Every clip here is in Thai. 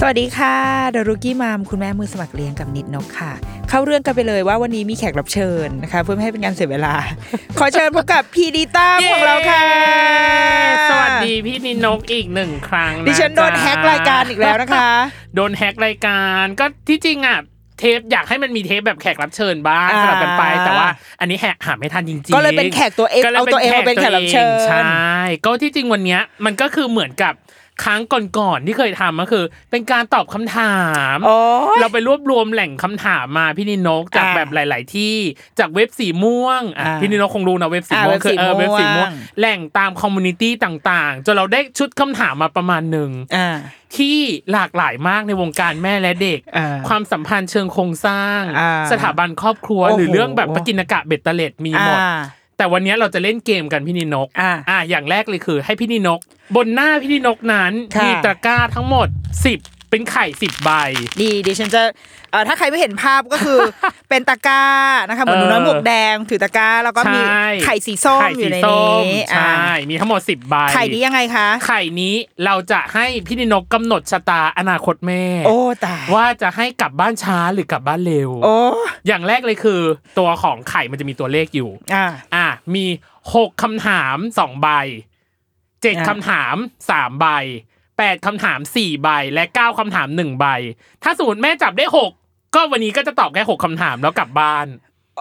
สวัสดีค่ะเดอะรุกี้มัมคุณแม่มือสมัครเลี้ยงกับนิดนกค่ะ เข้าเรื่องกันไปเลยว่าวันนี้มีแขกรับเชิญนะคะ เพื่อไม่ให้เป็นการเสียเวลา ขอเชิญพบกับพี่ดีต้าของเราค่ะ สวัสดีพี่นินกอีกหนึ่งครั้งะดิฉันโดนจ๊ะแฮ็กรายการอีกแล้วนะคะ โดนแฮ็กรายการก็ที่จริงอะเทปอยากให้มันมีเทปแบบแขกรับเชิญบ้างอ่าสลับกันไป แต่ว่าอันนี้แหกหาไม่ทันจริงๆ ก็เลยเป็นแขกตัวเองก็ลยเอาตัวเองมาเป็นแขกรับเชิญใช่ก็ที่จริงวันเนี้ยมันก็คือเหมือนกับ ครั้งก่อนๆที่เคยทำก็คือ เป็นการตอบคำถาม โอ้ย เราไปรวบรวมแหล่งคำถามมาพี่นิดนกจากอ่าแบบหลาย ๆ ที่จากเว็บสีม่วงอะอ่าพี่นิดนกคงรู้นะเว็บสีอ่าม่วงคือเออเว็เว็บบสีสีม่ม่ววง งแหล่งตาม community ต่างๆจนเราได้ชุดคำถามมาประมาณหนึ่ง อ่า ที่หลากหลายมากในวงการแม่และเด็ก อ่าความสัมพันธ์เชิงโครงสร้าง อ่าสถาบันครอบครัว โอ้โหหรือเรื่องแบบปกิณกะเบ็ดเตล็ดมีหมด อ่า แต่วันนี้เราจะเล่นเกมกันพี่นินกอ่าอ่าอย่างแรกเลยคือ ให้พี่นินก บนหน้าพี่นินกนั้นค่ะมีตะกร้าทั้งหมด10 เป็นไข่10ใบ ดีดิฉันจะเอ่อถ้าใครไม่เห็นภาพก็คือ เป็นตะกร้านะคะเหมือนหนูน้อยหมวกแดงถือตะกร้า แล้วก็มีใช่ ไข่สีส้มไข่อสียู่ในส้นี้มใช่มีทั้งหมด10ใบ ไข่นี้ยังไงคะ ไข่นี้เราจะให้พี่นินกกำหนดชะตาอนาคตแม่ โอ้ตายว่าจะให้กลับบ้านช้าหรือกลับบ้านเร็ว โอ้อย่างแรกเลยคือ ตัวของไข่มันจะมีตัวเลขอยู่ อ่า อะมีหกคำถามสองใบเจ็ดอะ คำถามสามใบ แปดคำถามสี่ใบ และเก้าคำถามหนึ่งใบ ถ้าสมมติแม่จับได้หกก็วันนี้ก็จะตอบแค่หกคำถามแล้วกลับบ้าน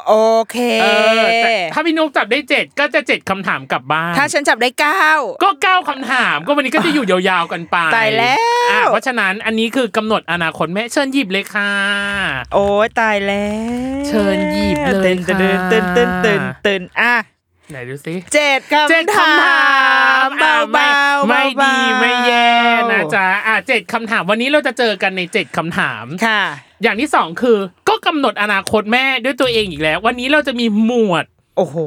โอเคเออแต่ถ้าพี่นุกจับได้เจ็ดก็จะเจ็ดคำถามกลับบ้าน ถ้าฉันจับได้เก้าก็เก้าคำถาม ก็วันนี้ก็จะอยู่ยาวๆกันไปตายแล้วอะเพราะฉะนั้นอันนี้คือกำหนดอนาคตแม่เชิญหยิบเลยค่ะ โอ้ยตายแล้ว เชิญหยิบเลยตื่นตื่นตื่นตื่นตื่นค่ะตื่นอะไหนดูสิเจ็ดคำเจ็ดคำถาม เบาอะๆไม่เบาไม่ๆดีไม่แย่นะจ๊ะอะเจ็ดคำถามวันนี้เราจะเจอกันในเจ็ดคำถามค่ะ อย่างที่สองคือ ก็กำหนดอนาคตแม่ด้วยตัวเองอีกแล้ว วันนี้เราจะมีหมวด โอ้โห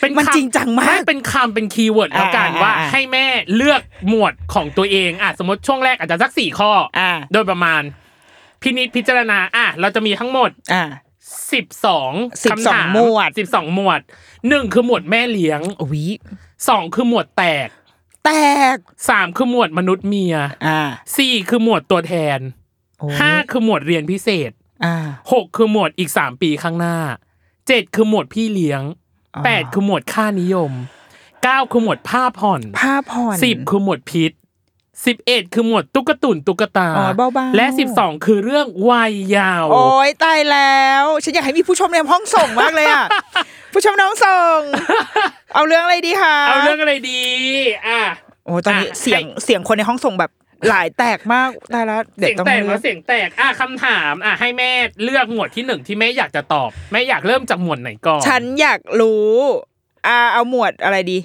เป็นมันคำจริงจังมากไเป็นคำเป็นคีย์เวิร์ดแล้วกันอ่าว่าอ่าให้แม่เลือกหมวดของตัวเองอะสมมติช่วงแรกอาจจะสักสี่ข้อออ่าโดยประมาณพินิจพิจารณาอะเราจะมีทั้งหมดอ่าสิบสอง12คำถามหมวดสิบสองหมวดหนึ่งคือหมวดแม่เลี้ยงวิ สองคือหมวดแตก แตกสามคือหมวดมนุษย์เมียอ่าสี่คือหมวดตัวแทนโอ้ห้าคือหมวดเรียนพิเศษอ่าหกคือหมวดอีกสามปีข้างหน้าเจ็ดคือหมวดพี่เลี้ยงอ๋อแปดคือหมวดค่านิยมเก้าคือหมวดผ้าผ่อนผ้าผ่อนสิบคือหมวดพิษ สิบเอ็ดคือหมวดตุ๊กตุนตุ๊กตาอ๋อเบาๆและสิบสองคือเรื่องวัยยาว โอ้ยตายแล้ว ฉันอยากให้มีผู้ชมในห้องส่งมากเลยอะผู้ชมในห้องส่ง เอาเรื่องอะไรดีคะเอาเรื่องอะไรดี อะโอ้ยตอนนี้อะเสียงให้เสียงคนในห้องส่งแบบหลายแตกมากตายแล้วเดี๋ยเสีวยงต้องแตกเลืแล้อวกเสียงแตกอะคำถามอะให้แม่เลือกหมวดที่หนึ่งที่แม่อยากจะตอบแม่อยากเริ่มจากหมวดไหนก่อนฉันอยากรู้อ่าเอาหมวดอะไรดี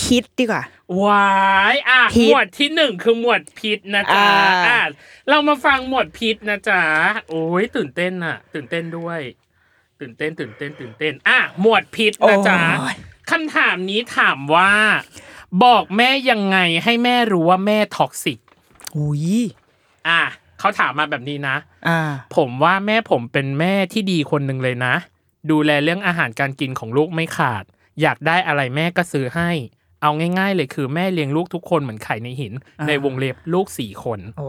พิษดีกว่าวายอะพิษหมวดที่หนึ่งคือหมวดพิษนะจ๊ะอ่าอะเรามาฟังหมวดพิษนะจ๊ะโอ้ยตื่นเต้นอะ ตื่นเต้นด้วย ตื่นเต้น ตื่นเต้น ตื่นเต้น อะหมวดพิษนะจ๊ะโอ้ยคำถามนี้ถามว่า บอกแม่ยังไงให้แม่รู้ว่าแม่ toxic อุ้ยอะเขาถามมาแบบนี้นะอ่า ผมว่าแม่ผมเป็นแม่ที่ดีคนหนึ่งเลยนะ ดูแลเรื่องอาหารการกินของลูกไม่ขาด อยากได้อะไรแม่ก็ซื้อให้ เอาง่าย ๆ เลยคือแม่เลี้ยงลูกทุกคนเหมือนไข่ในหินอ่าในวงเล็บลูกสี่คนโอ้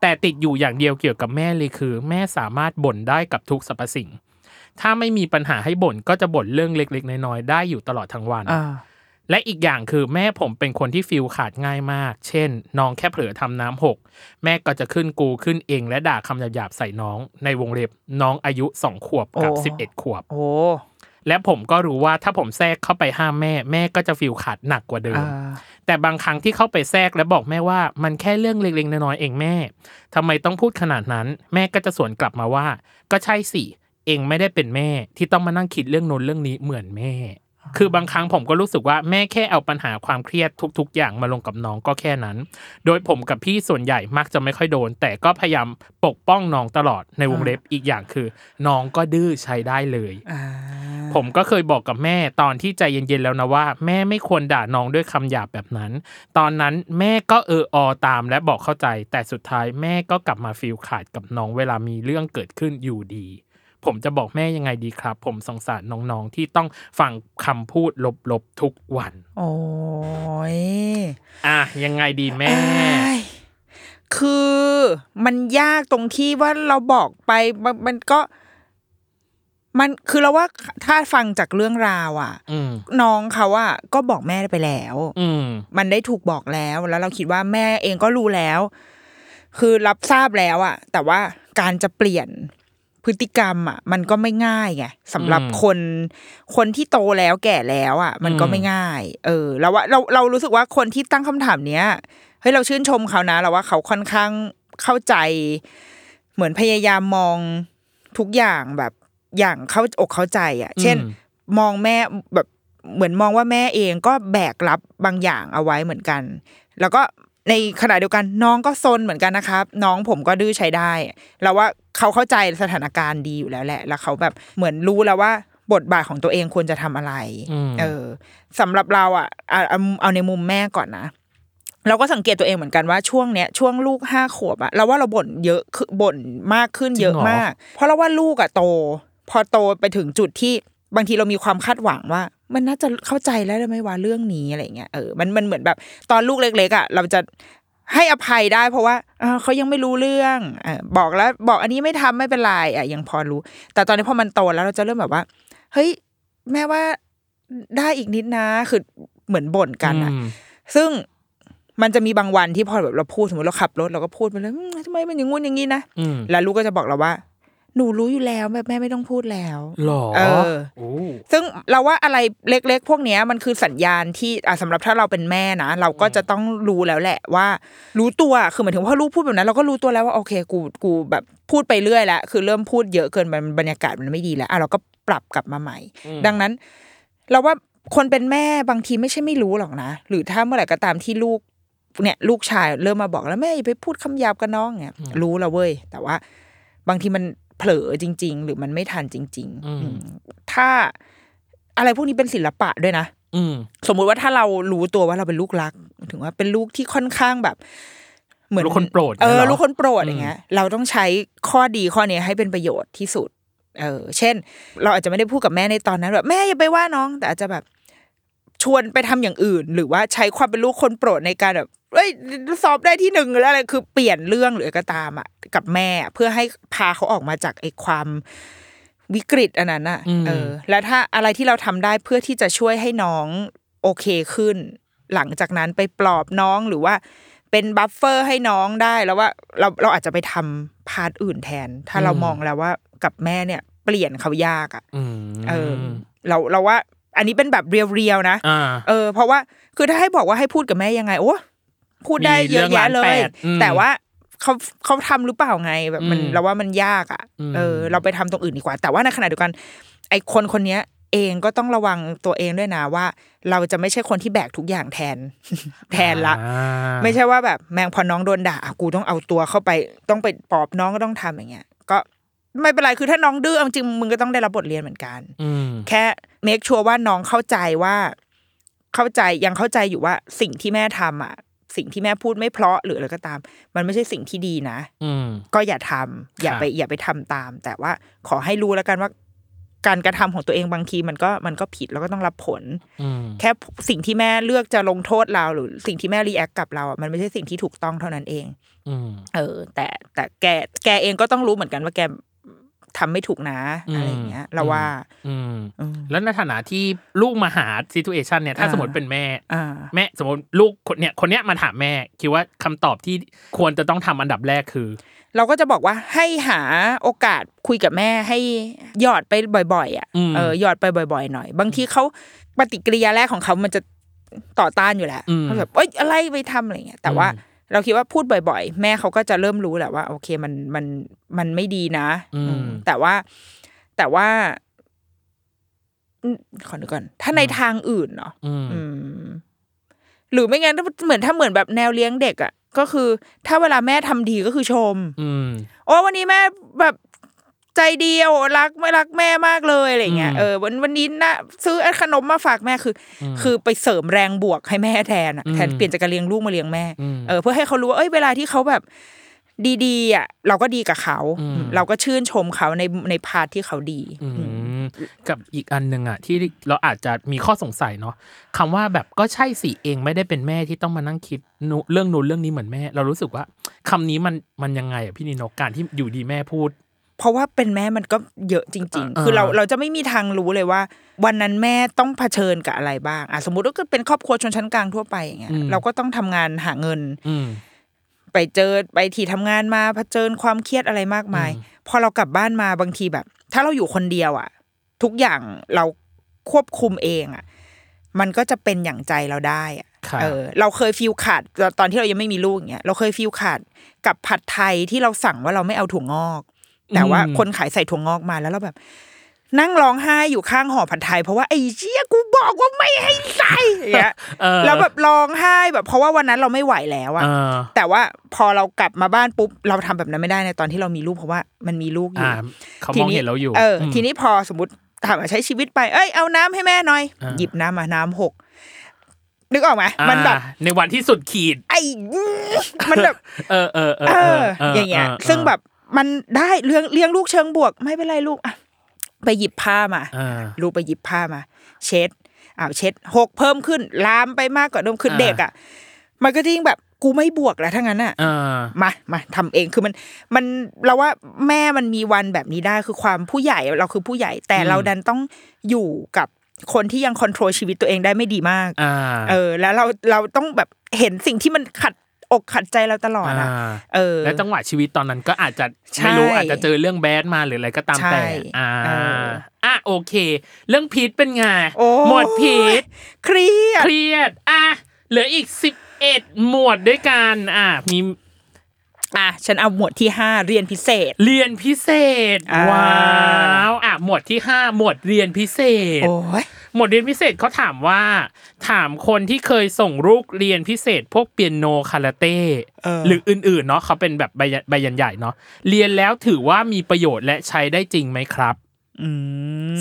แต่ติดอยู่อย่างเดียวเกี่ยวกับแม่เลยคือ แม่สามารถบ่นได้กับทุกสรรพสิ่ง ถ้าไม่มีปัญหาให้บ่นก็จะบ่นเรื่องเล็ก ๆ น้อยๆได้อยู่ตลอดทั้งวันอ่าและอีกอย่างคือแม่ผมเป็นคนที่ฟิลขาดง่ายมาก เช่น น้องแค่เผลอทำน้ำหก แม่ก็จะขึ้นกูขึ้นเองและด่าคำหยาบๆใส่น้อง ในวงเล็บน้องอายุสองขวบกับโอ้สิบเอ็ดขวบโอ้ และผมก็รู้ว่าถ้าผมแทรกเข้าไปห้ามแม่ แม่ก็จะฟิลขาดหนักกว่าเดิมอ่าแต่บางครั้งที่เข้าไปแทรกและบอกแม่ว่ามันแค่เรื่องเล็กๆน้อยๆเองแม่ทำไมต้องพูดขนาดนั้น แม่ก็จะสวนกลับมาว่า ก็ใช่สิเองไม่ได้เป็นแม่ที่ต้องมานั่งคิดเรื่องโน้นเรื่องนี้เหมือนแม่ คือบางครั้งผมก็รู้สึกว่าแม่แค่เอาปัญหาความเครียดทุก ๆ อย่างมาลงกับน้องก็แค่นั้น โดยผมกับพี่ส่วนใหญ่มักจะไม่ค่อยโดน แต่ก็พยายามปกป้องน้องตลอดในวงเล็บอีกอย่างคือ น้องก็ดื้อใช้ได้เลยอ่า ผมก็เคยบอกกับแม่ตอนที่ใจเย็นๆแล้วนะว่า แม่ไม่ควรด่าน้องด้วยคำหยาบแบบนั้น ตอนนั้นแม่ก็เอออตามและบอกเข้าใจ แต่สุดท้ายแม่ก็กลับมาฟีลขาดกับน้องเวลามีเรื่องเกิดขึ้นอยู่ดี ผมจะบอกแม่ยังไงดีครับ ผมสงสารน้องๆที่ต้องฟังคำพูดลบๆทุกวัน โอ้ยอะยังไงดีแม่เอ้ยคือมันยากตรงที่ว่าเราบอกไปมันมันก็ มันคือเราว่าถ้าฟังจากเรื่องราวอะอืมน้องเขาอะก็บอกแม่ไปแล้ว อืมมันได้ถูกบอกแล้ว แล้วเราคิดว่าแม่เองก็รู้แล้ว คือรับทราบแล้วอะแต่ว่าการจะเปลี่ยนพฤติกรรมอะมันก็ไม่ง่ายไงสำหรับอืมคนคนที่โตแล้วแก่แล้วอะมันก็อืมไม่ง่าย เออ แล้วว่าเราเรารู้สึกว่าคนที่ตั้งคำถามเนี้ยเฮ้ยเราชื่นชมเขานะเราว่าเขาค่อนข้างเข้าใจ เหมือนพยายามมองทุกอย่างแบบ อย่างเข้าอกเข้าใจอะเช่นอืมมองแม่แบบเหมือนมองว่าแม่เองก็แบกรับบางอย่างเอาไว้เหมือนกัน แล้วก็ในขณะเดียวกันน้องก็ซนเหมือนกันนะครับ น้องผมก็ดื้อใช้ได้แล้วว่าเขาเข้าใจสถานการณ์ดีอยู่แล้วแหละ แล้วเขาแบบเหมือนรู้แล้วว่าบทบาทของตัวเองควรจะทำอะไรอืมเออสำหรับเราอะเอาเอาเอาในมุมแม่ก่อนนะเราก็สังเกตตัวเองเหมือนกันว่าช่วงเนี้ยช่วงลูกห้าขวบอะเราว่าเราบ่นเยอะคือบ่นมากขึ้นเยอะจริงเหรอมาก เพราะเราว่าลูกอะโต พอโตไปถึงจุดที่บางทีเรามีความคาดหวังว่า มันน่าจะเข้าใจแล้วได้ไหมว่าเรื่องนี้อะไรเงี้ยเออมันมันเหมือนแบบ ตอนลูกเล็กๆอะเราจะให้อภัยได้ เพราะว่าอ่าเขายังไม่รู้เรื่องเออบอกแล้วบอกอันนี้ไม่ทำไม่เป็นไรอะยังพอรู้ แต่ตอนนี้พอมันโตแล้วเราจะเริ่มแบบว่า เฮ้ย แม่ว่าได้อีกนิดนะ คือเหมือนบ่นกันอะอืมซึ่งมันจะมีบางวันที่พอแบบเราพูดสมมติเราขับรถเราก็พูดไปเลยอืมทำไมมันอย่างงู้นอย่างนี้นะอืมแล้วลูกก็จะบอกเราว่า หนูรู้อยู่แล้วแบบแม่ไม่ต้องพูดแล้วหรอเออโอ้ซึ่งเราว่าอะไรเล็ก ๆ พวกเนี้ยมันคือสัญญาณที่อะสำหรับถ้าเราเป็นแม่นะเราก็จะต้องรู้แล้วแหละว่า รู้ตัวคือหมายถึงว่าลูกพูดแบบนั้น เราก็รู้ตัวแล้วว่าโอเคกูกูแบบพูดไปเรื่อยแล้วคือเริ่มพูดเยอะเกินไปมันบรรยากาศมันไม่ดีแล้วอะเราก็ปรับกลับมาใหม่ ดังนั้น เราว่าคนเป็นแม่บางทีไม่ใช่ไม่รู้หรอกนะ หรือถ้าเมื่อไหร่ก็ตามที่ลูกเนี่ย ลูกชายเริ่มมาบอกแล้วแม่อย่าไปพูดคำหยาบกับน้องเนี่ยรู้แล้วเว้ยแต่ว่า บางทีมัน เผลอจริง ๆ หรือมันไม่ทันจริงๆอืมอืมถ้าอะไรพวกนี้เป็นศิลปะด้วยนะอืมสมมุติว่าถ้าเรารู้ตัวว่าเราเป็นลูกรัก ถึงว่าเป็นลูกที่ค่อนข้างแบบ เหมือนลูกคนโปรดเอเนี่ยอเหรอลูกคนโปรดอืมอย่างเงี้ย เราต้องใช้ข้อดีข้อนี้ให้เป็นประโยชน์ที่สุด เออ เช่น เราอาจจะไม่ได้พูดกับแม่ในตอนนั้นแบบแม่อย่าไปว่าน้อง แต่อาจจะแบบชวนไปทำอย่างอื่น หรือว่าใช้ความเป็นลูกคนโปรดในการแบบ เอ้ยสอบได้ที่หนึ่งหรืออะไรคือเปลี่ยนเรื่องหรืออะไรก็ตามอะกับแม่เพื่อให้พาเขาออกมาจากไอ้ความวิกฤตอันนั้นอะอืมเออ แล้วถ้าอะไรที่เราทำได้เพื่อที่จะช่วยให้น้องโอเคขึ้น หลังจากนั้นไปปลอบน้องหรือว่าเป็น buffer ให้น้องได้แล้วว่าเราเราอาจจะไปทำ part อื่นแทน ถ้าเรามองแล้วว่ากับแม่เนี่ย เปลี่ยนเขายากอะอืมเออ เราเราว่า อันนี้เป็นแบบ real ๆนะอ่าเออ เพราะว่าคือถ้าให้บอกว่าให้พูดกับแม่ยังไงโอ้ พูดได้มีเยอะแยะเลเรื่องล้านยแปดอืมแต่ว่าเขาเขาทำหรือเปล่าไงแบบมันอืมเราว่ามันยากอะอืมเออ เราไปทำตรงอื่นดีกว่า แต่ว่าในขณะเดียวกัน ไอคนคนเนี้ยเองก็ต้องระวังตัวเองด้วยนะว่า เราจะไม่ใช่คนที่แบกทุกอย่างแทน แทนละอ่าไม่ใช่ว่าแบบแมงพอน้องโดนด่าอะกูต้องเอาตัวเข้าไปต้องไปปลอบน้องก็ต้องทำอย่างเงี้ย ก็ไม่เป็นไรคือถ้าน้องดื้อเอาจริงมึงก็ต้องได้รับบทเรียนเหมือนกันอืมแค่เมคชัวร์ว่าน้องเข้าใจว่า เข้าใจยังเข้าใจอยู่ว่าสิ่งที่แม่ทำอะ สิ่งที่แม่พูดไม่เพราะหรืออะไรก็ตาม มันไม่ใช่สิ่งที่ดีนะ อืมก็อย่าทำอย่าครับไปอย่าไปทำตาม แต่ว่าขอให้รู้แล้วกันว่า การกระทำของตัวเองบางทีมันก็มันก็ผิดแล้วก็ต้องรับผลอืมแค่สิ่งที่แม่เลือกจะลงโทษเราหรือสิ่งที่แม่รีแอคกับเราอะมันไม่ใช่สิ่งที่ถูกต้องเท่านั้นเองอืมเออ แต่แต่แกแกเองก็ต้องรู้เหมือนกันว่าแก ทำไม่ถูกนะอืมอะไรอย่างเงี้ยเราว่า อืมอืมแล้วในฐานะที่ลูกมาหาซีทูเอชันเนี่ยถ้าอ่าสมมติเป็นแม่อ่าแม่สมมติลูกคนเนี้ยคนเนี้ยมาถามแม่ คิดว่าคำตอบที่ควรจะต้องทำอันดับแรกคือ เราก็จะบอกว่าให้หาโอกาสคุยกับแม่ให้หยอดไปบ่อยๆอะอืมเออหยอดไปบ่อย ๆ หน่อย บางทีเขาปฏิกิริยาแรกของเขามันจะต่อต้านอยู่แหละอืมเขาแบบเอ้ยอะไรไปทำอะไรเงี้ยแต่ว่าอืม เราคิดว่าพูดบ่อย ๆ แม่เขาก็จะเริ่มรู้แหละว่า โอเคมันมันมันไม่ดีนะอืมอืมแต่ว่าแต่ว่าอืมขอนึกก่อน ถ้าในทางอื่นเนาะอืมอืมหรือไม่งั้นถ้าเหมือนถ้าเหมือนแบบแนวเลี้ยงเด็กอะก็คือ ถ้าเวลาแม่ทำดีก็คือชม อืมโอ้วันนี้แม่แบบ ใจเดียวรักไม่รักแม่มากเลยอะไรเงี้ยอืมเออวันวันนี้นะซื้อขนมมาฝากแม่คืออมคือไปเสริมแรงบวกให้แม่แทนอะอืมแทนเปลี่ยนจากการเลี้ยงลูกมาเลี้ยงแม่อืมเออเพื่อให้เขารู้ว่าเอ้ยเวลาที่เขาแบบดีๆอะเราก็ดีกับเขาอืมเราก็ชื่นชมเขาในใน partที่เขาดีอืมกับอีกอันหนึ่งอะที่เราอาจจะมีข้อสงสัยเนาะคำว่าแบบก็ใช่สิเองไม่ได้เป็นแม่ที่ต้องมานั่งคิดนุเรื่องนู้นเรื่องนี้เหมือนแม่ เรารู้สึกว่าคำนี้มันมันยังไงอะพี่นิดนกการที่อยู่ดีแม่พูด เพราะว่าเป็นแม่มันก็เยอะจริงเออๆคือเราเราจะไม่มีทางรู้เลยว่า วันนั้นแม่ต้องเผชิญกับอะไรบ้างอะสมมติว่าก็เป็นครอบครัวชนชั้นกลางทั่วไปอย่างเงี้ยเราก็ต้องทำงานหาเงินอืมไปเจอไปที่ทำงานมาเผชิญความเครียดอะไรมากมาย พอเรากลับบ้านมาบางทีแบบ ถ้าเราอยู่คนเดียวอะ ทุกอย่างเราควบคุมเองอะ มันก็จะเป็นอย่างใจเราได้อะครับเออเราเคยฟีลขาดตอนตอนที่เรายังไม่มีลูกอย่างเงี้ยเราเคยฟีลขาดกับผัดไทยที่เราสั่งว่าเราไม่เอาถั่วงอก แต่ว่าคนขายใส่ถั่วงอกมาแล้วเราแบบ นั่งร้องไห้อยู่ข้างห่อผัดไทย เพราะว่าไอ้เชี่ยกูบอกว่าไม่ให้ใส่อย่างเงี้ยเออแล้วแบบร้องไห้แบบ เพราะว่าวันนั้นเราไม่ไหวแล้วอะเออแต่ว่าพอเรากลับมาบ้านปุ๊บเราทำแบบนั้นไม่ได้ในตอนที่เรามีลูกเพราะว่ามันมีลูกอยู่อ่าเขามองเห็นเราอยู่เอออมทีนี้พอสมมติถามว่าใช้ชีวิตไป เอ้ยเอาน้ำให้แม่หน่อยอ่าหยิบน้ำมาน้ำหกนึกออกไหมมันแบบอ่าในวันที่สุดขีด ไอ้ มันแบบ เออเออเอเออออย่างเงี้ยออซึ่งแบบ มันได้เลี้ยงเลี้ยงลูกเชิงบวก ไม่เป็นไรลูกอะไปหยิบผ้ามาอ่าลูกไปหยิบผ้ามา เช็ดอ้าวเช็ดหกเพิ่มขึ้นลามไปมากกว่าเดิมคืออ่าเด็กอะ มันก็ยิ่งแบบกูไม่บวกแล้วทั้งนั้นอะอ่ามามาทำเองคือมันมันเราว่าแม่มันมีวันแบบนี้ได้คือความผู้ใหญ่เราคือผู้ใหญ่ แต่อืมเราดันต้องอยู่กับคนที่ยังคอนโทรลชีวิตตัวเองได้ไม่ดีมากอ่าเออ แล้วเราเราต้องแบบเห็นสิ่งที่มันขัด อกขัดใจเราตลอดอะาเออและจังหวะชีวิตตอนนั้นก็อาจจะใช่ไม่รู้อาจจะเจอเรื่องแบดมาหรืออะไรก็ตามใช่แต่อ่าเอออะโอเค เรื่องพีทเป็นไงโอ้หมวดพีทเครียดเครียดอะเหลืออีกสิบเอ็ดหมวดด้วยกันอะมี อะฉันเอาหมวดที่ห้าเรียนพิเศษ เรียนพิเศษอ่าว้าวอะหมวดที่ห้าหมวดเรียนพิเศษ โอ้ยหมวดเรียนพิเศษเขาถามว่า ถามคนที่เคยส่งลูกเรียนพิเศษ พวกเปียโนคาราเต้เออหรืออื่นๆเนาะเขาเป็นแบบใบยันใบยันใหญ่เนาะเรียนแล้วถือว่ามีประโยชน์และใช้ได้จริงไหมครับอืม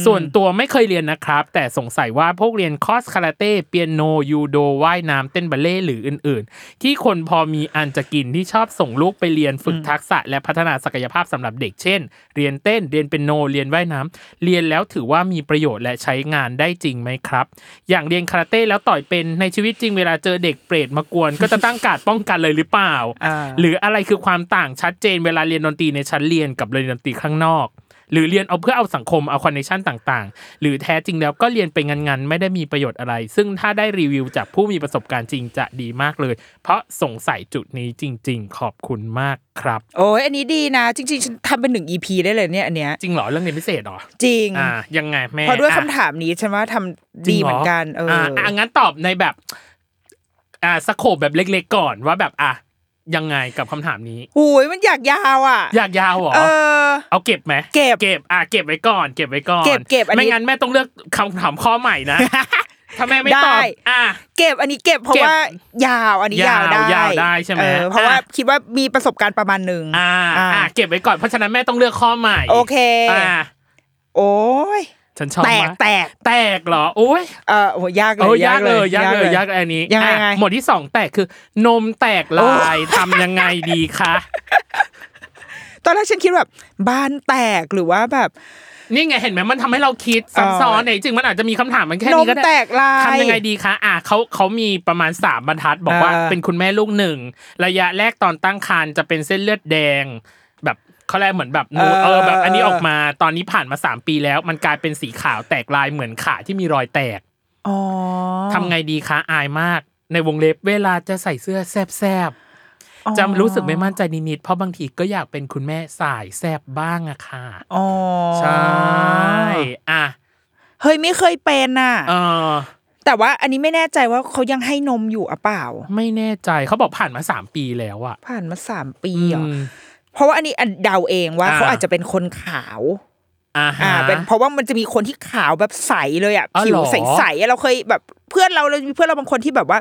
ส่วนตัวไม่เคยเรียนนะครับ แต่สงสัยว่าพวกเรียนคอร์สคาราเต้เปียโนยูโดว่ายน้ำเต้นบัลเล่ต์หรืออื่น ๆ ที่คนพอมีอันจะกินที่ชอบส่งลูกไปเรียนฝึกทักษะ และพัฒนาศักยภาพสำหรับเด็กเช่น เรียนเต้นเรียนเปียโนเรียนว่ายน้ำเรียนแล้วถือว่ามีประโยชน์และใช้งานได้จริงไหมครับ อย่างเรียนคาราเต้แล้วต่อยเป็นในชีวิตจริงเวลาเจอเด็กเปรตมากวน ก็จะตั้งการ์ดป้องกันเลยหรือเปล่าอ่า หรืออะไรคือความต่างชัดเจนเวลาเรียนดนตรีในชั้นเรียนกับเรียนดนตรีข้างนอก หรือเรียนเอาเพื่อเอาสังคมเอา connection ต่างๆ หรือแท้จริงแล้วก็เรียนไปงันๆ ไม่ได้มีประโยชน์อะไร ซึ่งถ้าได้รีวิวจากผู้มีประสบการณ์จริงจะดีมากเลย เพราะสงสัยจุดนี้จริง ๆ ขอบคุณมากครับ โอ้ยอันนี้ดีนะ จริงๆฉันทำเป็นหนึ่ง EP ได้เลยเนี่ยอันเนี้ยจริงเหรอเรื่องเรียนพิเศษเหรอจริงอ่ายังไงแม่เพราะด้วยอ่าคำถามนี้ฉันว่าทำดีเหมือนกันเอออ่าออะงั้นตอบในแบบอ่าสโคบแบบเล็ก ๆ ก่อนว่าแบบอะ ยังไงกับคำถามนี้โอ้ยมันอยากยาวอะ อยากยาวเหรอเออเอาเก็บไหมเก็บเก็บอะเก็บไว้ก่อน เก็บไว้ก่อนเก็บเก็บอันนี้ไม่งั้นแม่ต้องเลือกคำถามข้อใหม่นะถ้าแม่ไม่ตอบได้อะเก็บอันนี้เก็บเพราะเก็บว่ายาวอันนี้ยาวได้ยาวได้ใช่ไหมเออเพราะว่าอะคิดว่ามีประสบการณ์ประมาณหนึ่งอ่าอ่าอะเก็บไว้ก่อนเพราะฉะนั้นแม่ต้องเลือกข้อใหม่ โอเคอะโอ้ย ฉันชอบแตกมากแตกแตกเหรอโอ้ยเออโอ้ยากเลโอ้ยยากเลยยากเลยยากเลยอันนี้ยังไงอะไงหมวดที่สองแตกคือนมแตกลายทำยังไงดีคะตอนแรกฉันคิดแบบบ้านแตกหรือว่าแบบนี่ไงเห็นไหมมันทำให้เราคิดซับซ้อนเนี่ยจริงๆมันอาจจะมีคำถามมันแค่นมนี้ก็ได้แตกลายทำยังไงดีคะอะเขาเขามีประมาณสามบรรทัดบอกว่าเออเป็นคุณแม่ลูกหนึ่งระยะแรกตอนตั้งครรภ์จะเป็นเส้นเลือดแดงแบบ เขาเรียกเหมือนแบบนูนเออแบบ อันนี้ออกมาตอนนี้ผ่านมาสามปีแล้ว มันกลายเป็นสีขาวแตกลายเหมือนขาที่มีรอยแตกอ๋อทำไงดีคะอายมาก ในวงเล็บเวลาจะใส่เสื้อแซบๆจะรู้สึกไม่มั่นใจนิดๆเพราะบางทีก็อยากเป็นคุณแม่สายแซบบ้างอะค่ะอ๋อใช่อะเฮ้ยไม่เคยเป็นน่ะเออแต่ว่าอันนี้ไม่แน่ใจว่าเขายังให้นมอยู่อะเปล่า ไม่แน่ใจเขาบอกผ่านมาสามปีแล้วอะผ่านมาสามปีเหรออืม เพราะว่าอันนี้อันเดาเองว่าอ่า เขาอาจจะเป็นคนขาวอ่าอ่าฮะเป็นเพราะว่ามันจะมีคนที่ขาวแบบใสเลยอะอ๋อผิเหรวอใสๆอะเราเคยแบบเพื่อนเราเลยมีเพื่อนเราบางคนที่แบบว่า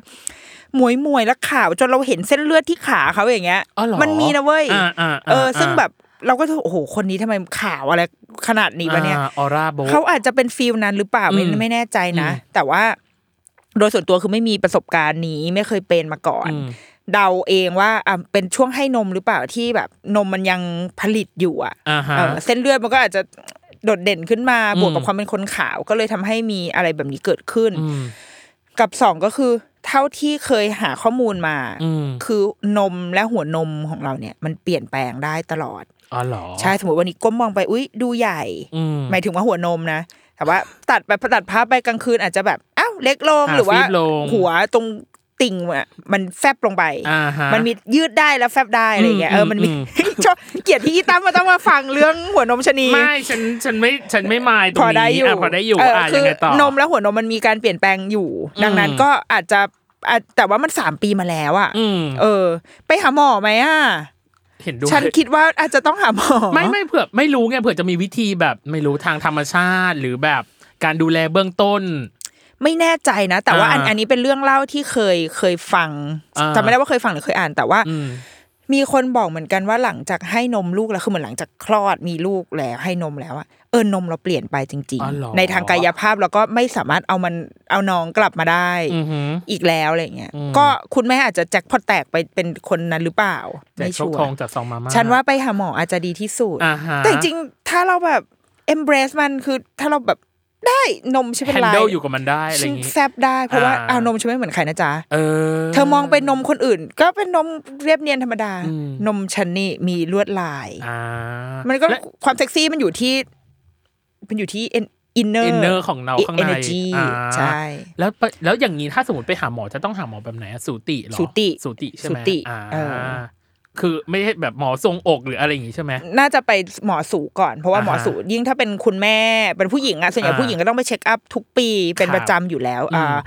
หมวยมวยๆแล้วขาวจนเราเห็นเส้นเลือดที่ขาเขาอย่างเงี้ยอ๋อเหรอมันมีนะเว้ยอ่าอ่าเออ ซึ่งแบบเราก็โอ้โหคนนี้ทำไมขาวอะไรขนาดนี้วะเนี่ยออร่าโบเขาอาจจะเป็นฟิลนั้นหรือเปล่าไม่อืมไม่แน่ใจนะอืมแต่ว่าโดยส่วนตัวคือไม่มีประสบการณ์นี้ไม่เคยเป็นมาก่อนอืม เดาเองว่าอะเป็นช่วงให้นมหรือเปล่าที่แบบนมมันยังผลิตอยู่อะอ่าฮะ เออเส้นเลือดมันก็อาจจะโดดเด่นขึ้นมาอืมบวกกับความเป็นคนขาว ก็เลยทำให้มีอะไรแบบนี้เกิดขึ้น อืม กับสองก็คือ เท่าที่เคยหาข้อมูลมา อืมคือนมและหัวนมของเราเนี่ย มันเปลี่ยนแปลงได้ตลอด อ๋อเหรอใช่สมมติวันนี้ก้มมองไปอุ้ยดูใหญ่ อืม หมายถึงว่าหัวนมนะแต่ว่าตัดไปตัดภาพไปกลางคืนอาจจะแบบอ้าวเล็กลงอ่าหรือว่าฟีบลงหัวตรง ติ่งอะมันแฟบลงไปอ่าฮะมันมียืดได้แล้วแฟบได้อะไรอย่างเงี้ยอืมเออมันมีอืมชอบเกลียดที่อีตั้มมาต้องมาฟังเรื่องหัวนมชะนีไม่ฉันฉันไม่ฉันไม่มายตรงพอนี้ได้อยู่ะพอได้อยู่เอะคืยังไงต่อนมและหัวนมมันมีการเปลี่ยนแปลงอยู่ ดังนั้นอืมก็อาจจะอะแต่ว่ามันสามปีมาแล้วอะอืมเออ ไปหาหมอไหมอะเห็นด้วยฉันคิดว่าอาจจะต้องหาหมอไม่ไม่เผื่อไม่รู้ไงเผื่อจะมีวิธีแบบไม่รู้ทางธรรมชาติหรือแบบการดูแลเบื้องต้น ไม่แน่ใจนะ แต่ว่าอันอ่าอันนี้เป็นเรื่องเล่าที่เคยเคยฟังอ่าจำไม่ได้ว่าเคยฟังหรือเคยอ่าน แต่ว่าอืมมีคนบอกเหมือนกันว่าหลังจากให้นมลูกแล้วคือเหมือนหลังจากคลอดมีลูกแล้วให้นมแล้วอะเออนมเราเปลี่ยนไปจริงอ๋อเหรอๆในทางกายภาพเราก็ไม่สามารถเอามันเอาน้องกลับมาได้อือหืออีกแล้วอะไรเงี้ยอืมก็คุณแม่อาจจะแจ็คพอตแตกไปเป็นคนนั้นหรือเปล่าแต่ไม่โชชัควทองร์จากซองมาม่าฉันว่าไปหาหมออาจจะดีที่สุดอ่าฮะแต่จริงๆถ้าเราแบบ embrace มันคือถ้าเราแบบ ได้นมฉันเป็นแฮนไรเดิลอยู่กับมันได้อะไรอฉันย่างงี้แซบได้เพราะว่าอ่าเอานมฉันไม่เหมือนใครนะจ๊ะเออ เธอมองเป็นนมคนอื่น ก็เป็นนมเรียบเนียนธรรมดาอืมนมฉันนี่มีลวดลายอ่ามันก็และความเซ็กซี่มันอยู่ที่ มันอยู่ที่อินเนอร์ inner ของเราข้างใน energy อ่าใช่ แล้วไปแล้วอย่างนี้ถ้าสมมติไปหาหมอจะต้องหาหมอแบบไหนอะสูติเหรอสูติสูติใช่ไหมสูติอ่าเออ คือไม่ใช่แบบหมอทรงอกหรืออะไรอย่างงี้ใช่ไหมน่าจะไปหมอสูก่อน เพราะว่าอ่าฮะหมอสูยิ่งถ้าเป็นคุณแม่เป็นผู้หญิงอะส่วนใหญ่อ่าผู้หญิงก็ต้องไป check up ทุกปีเป็นครับประจำอยู่แล้วอืมอ่า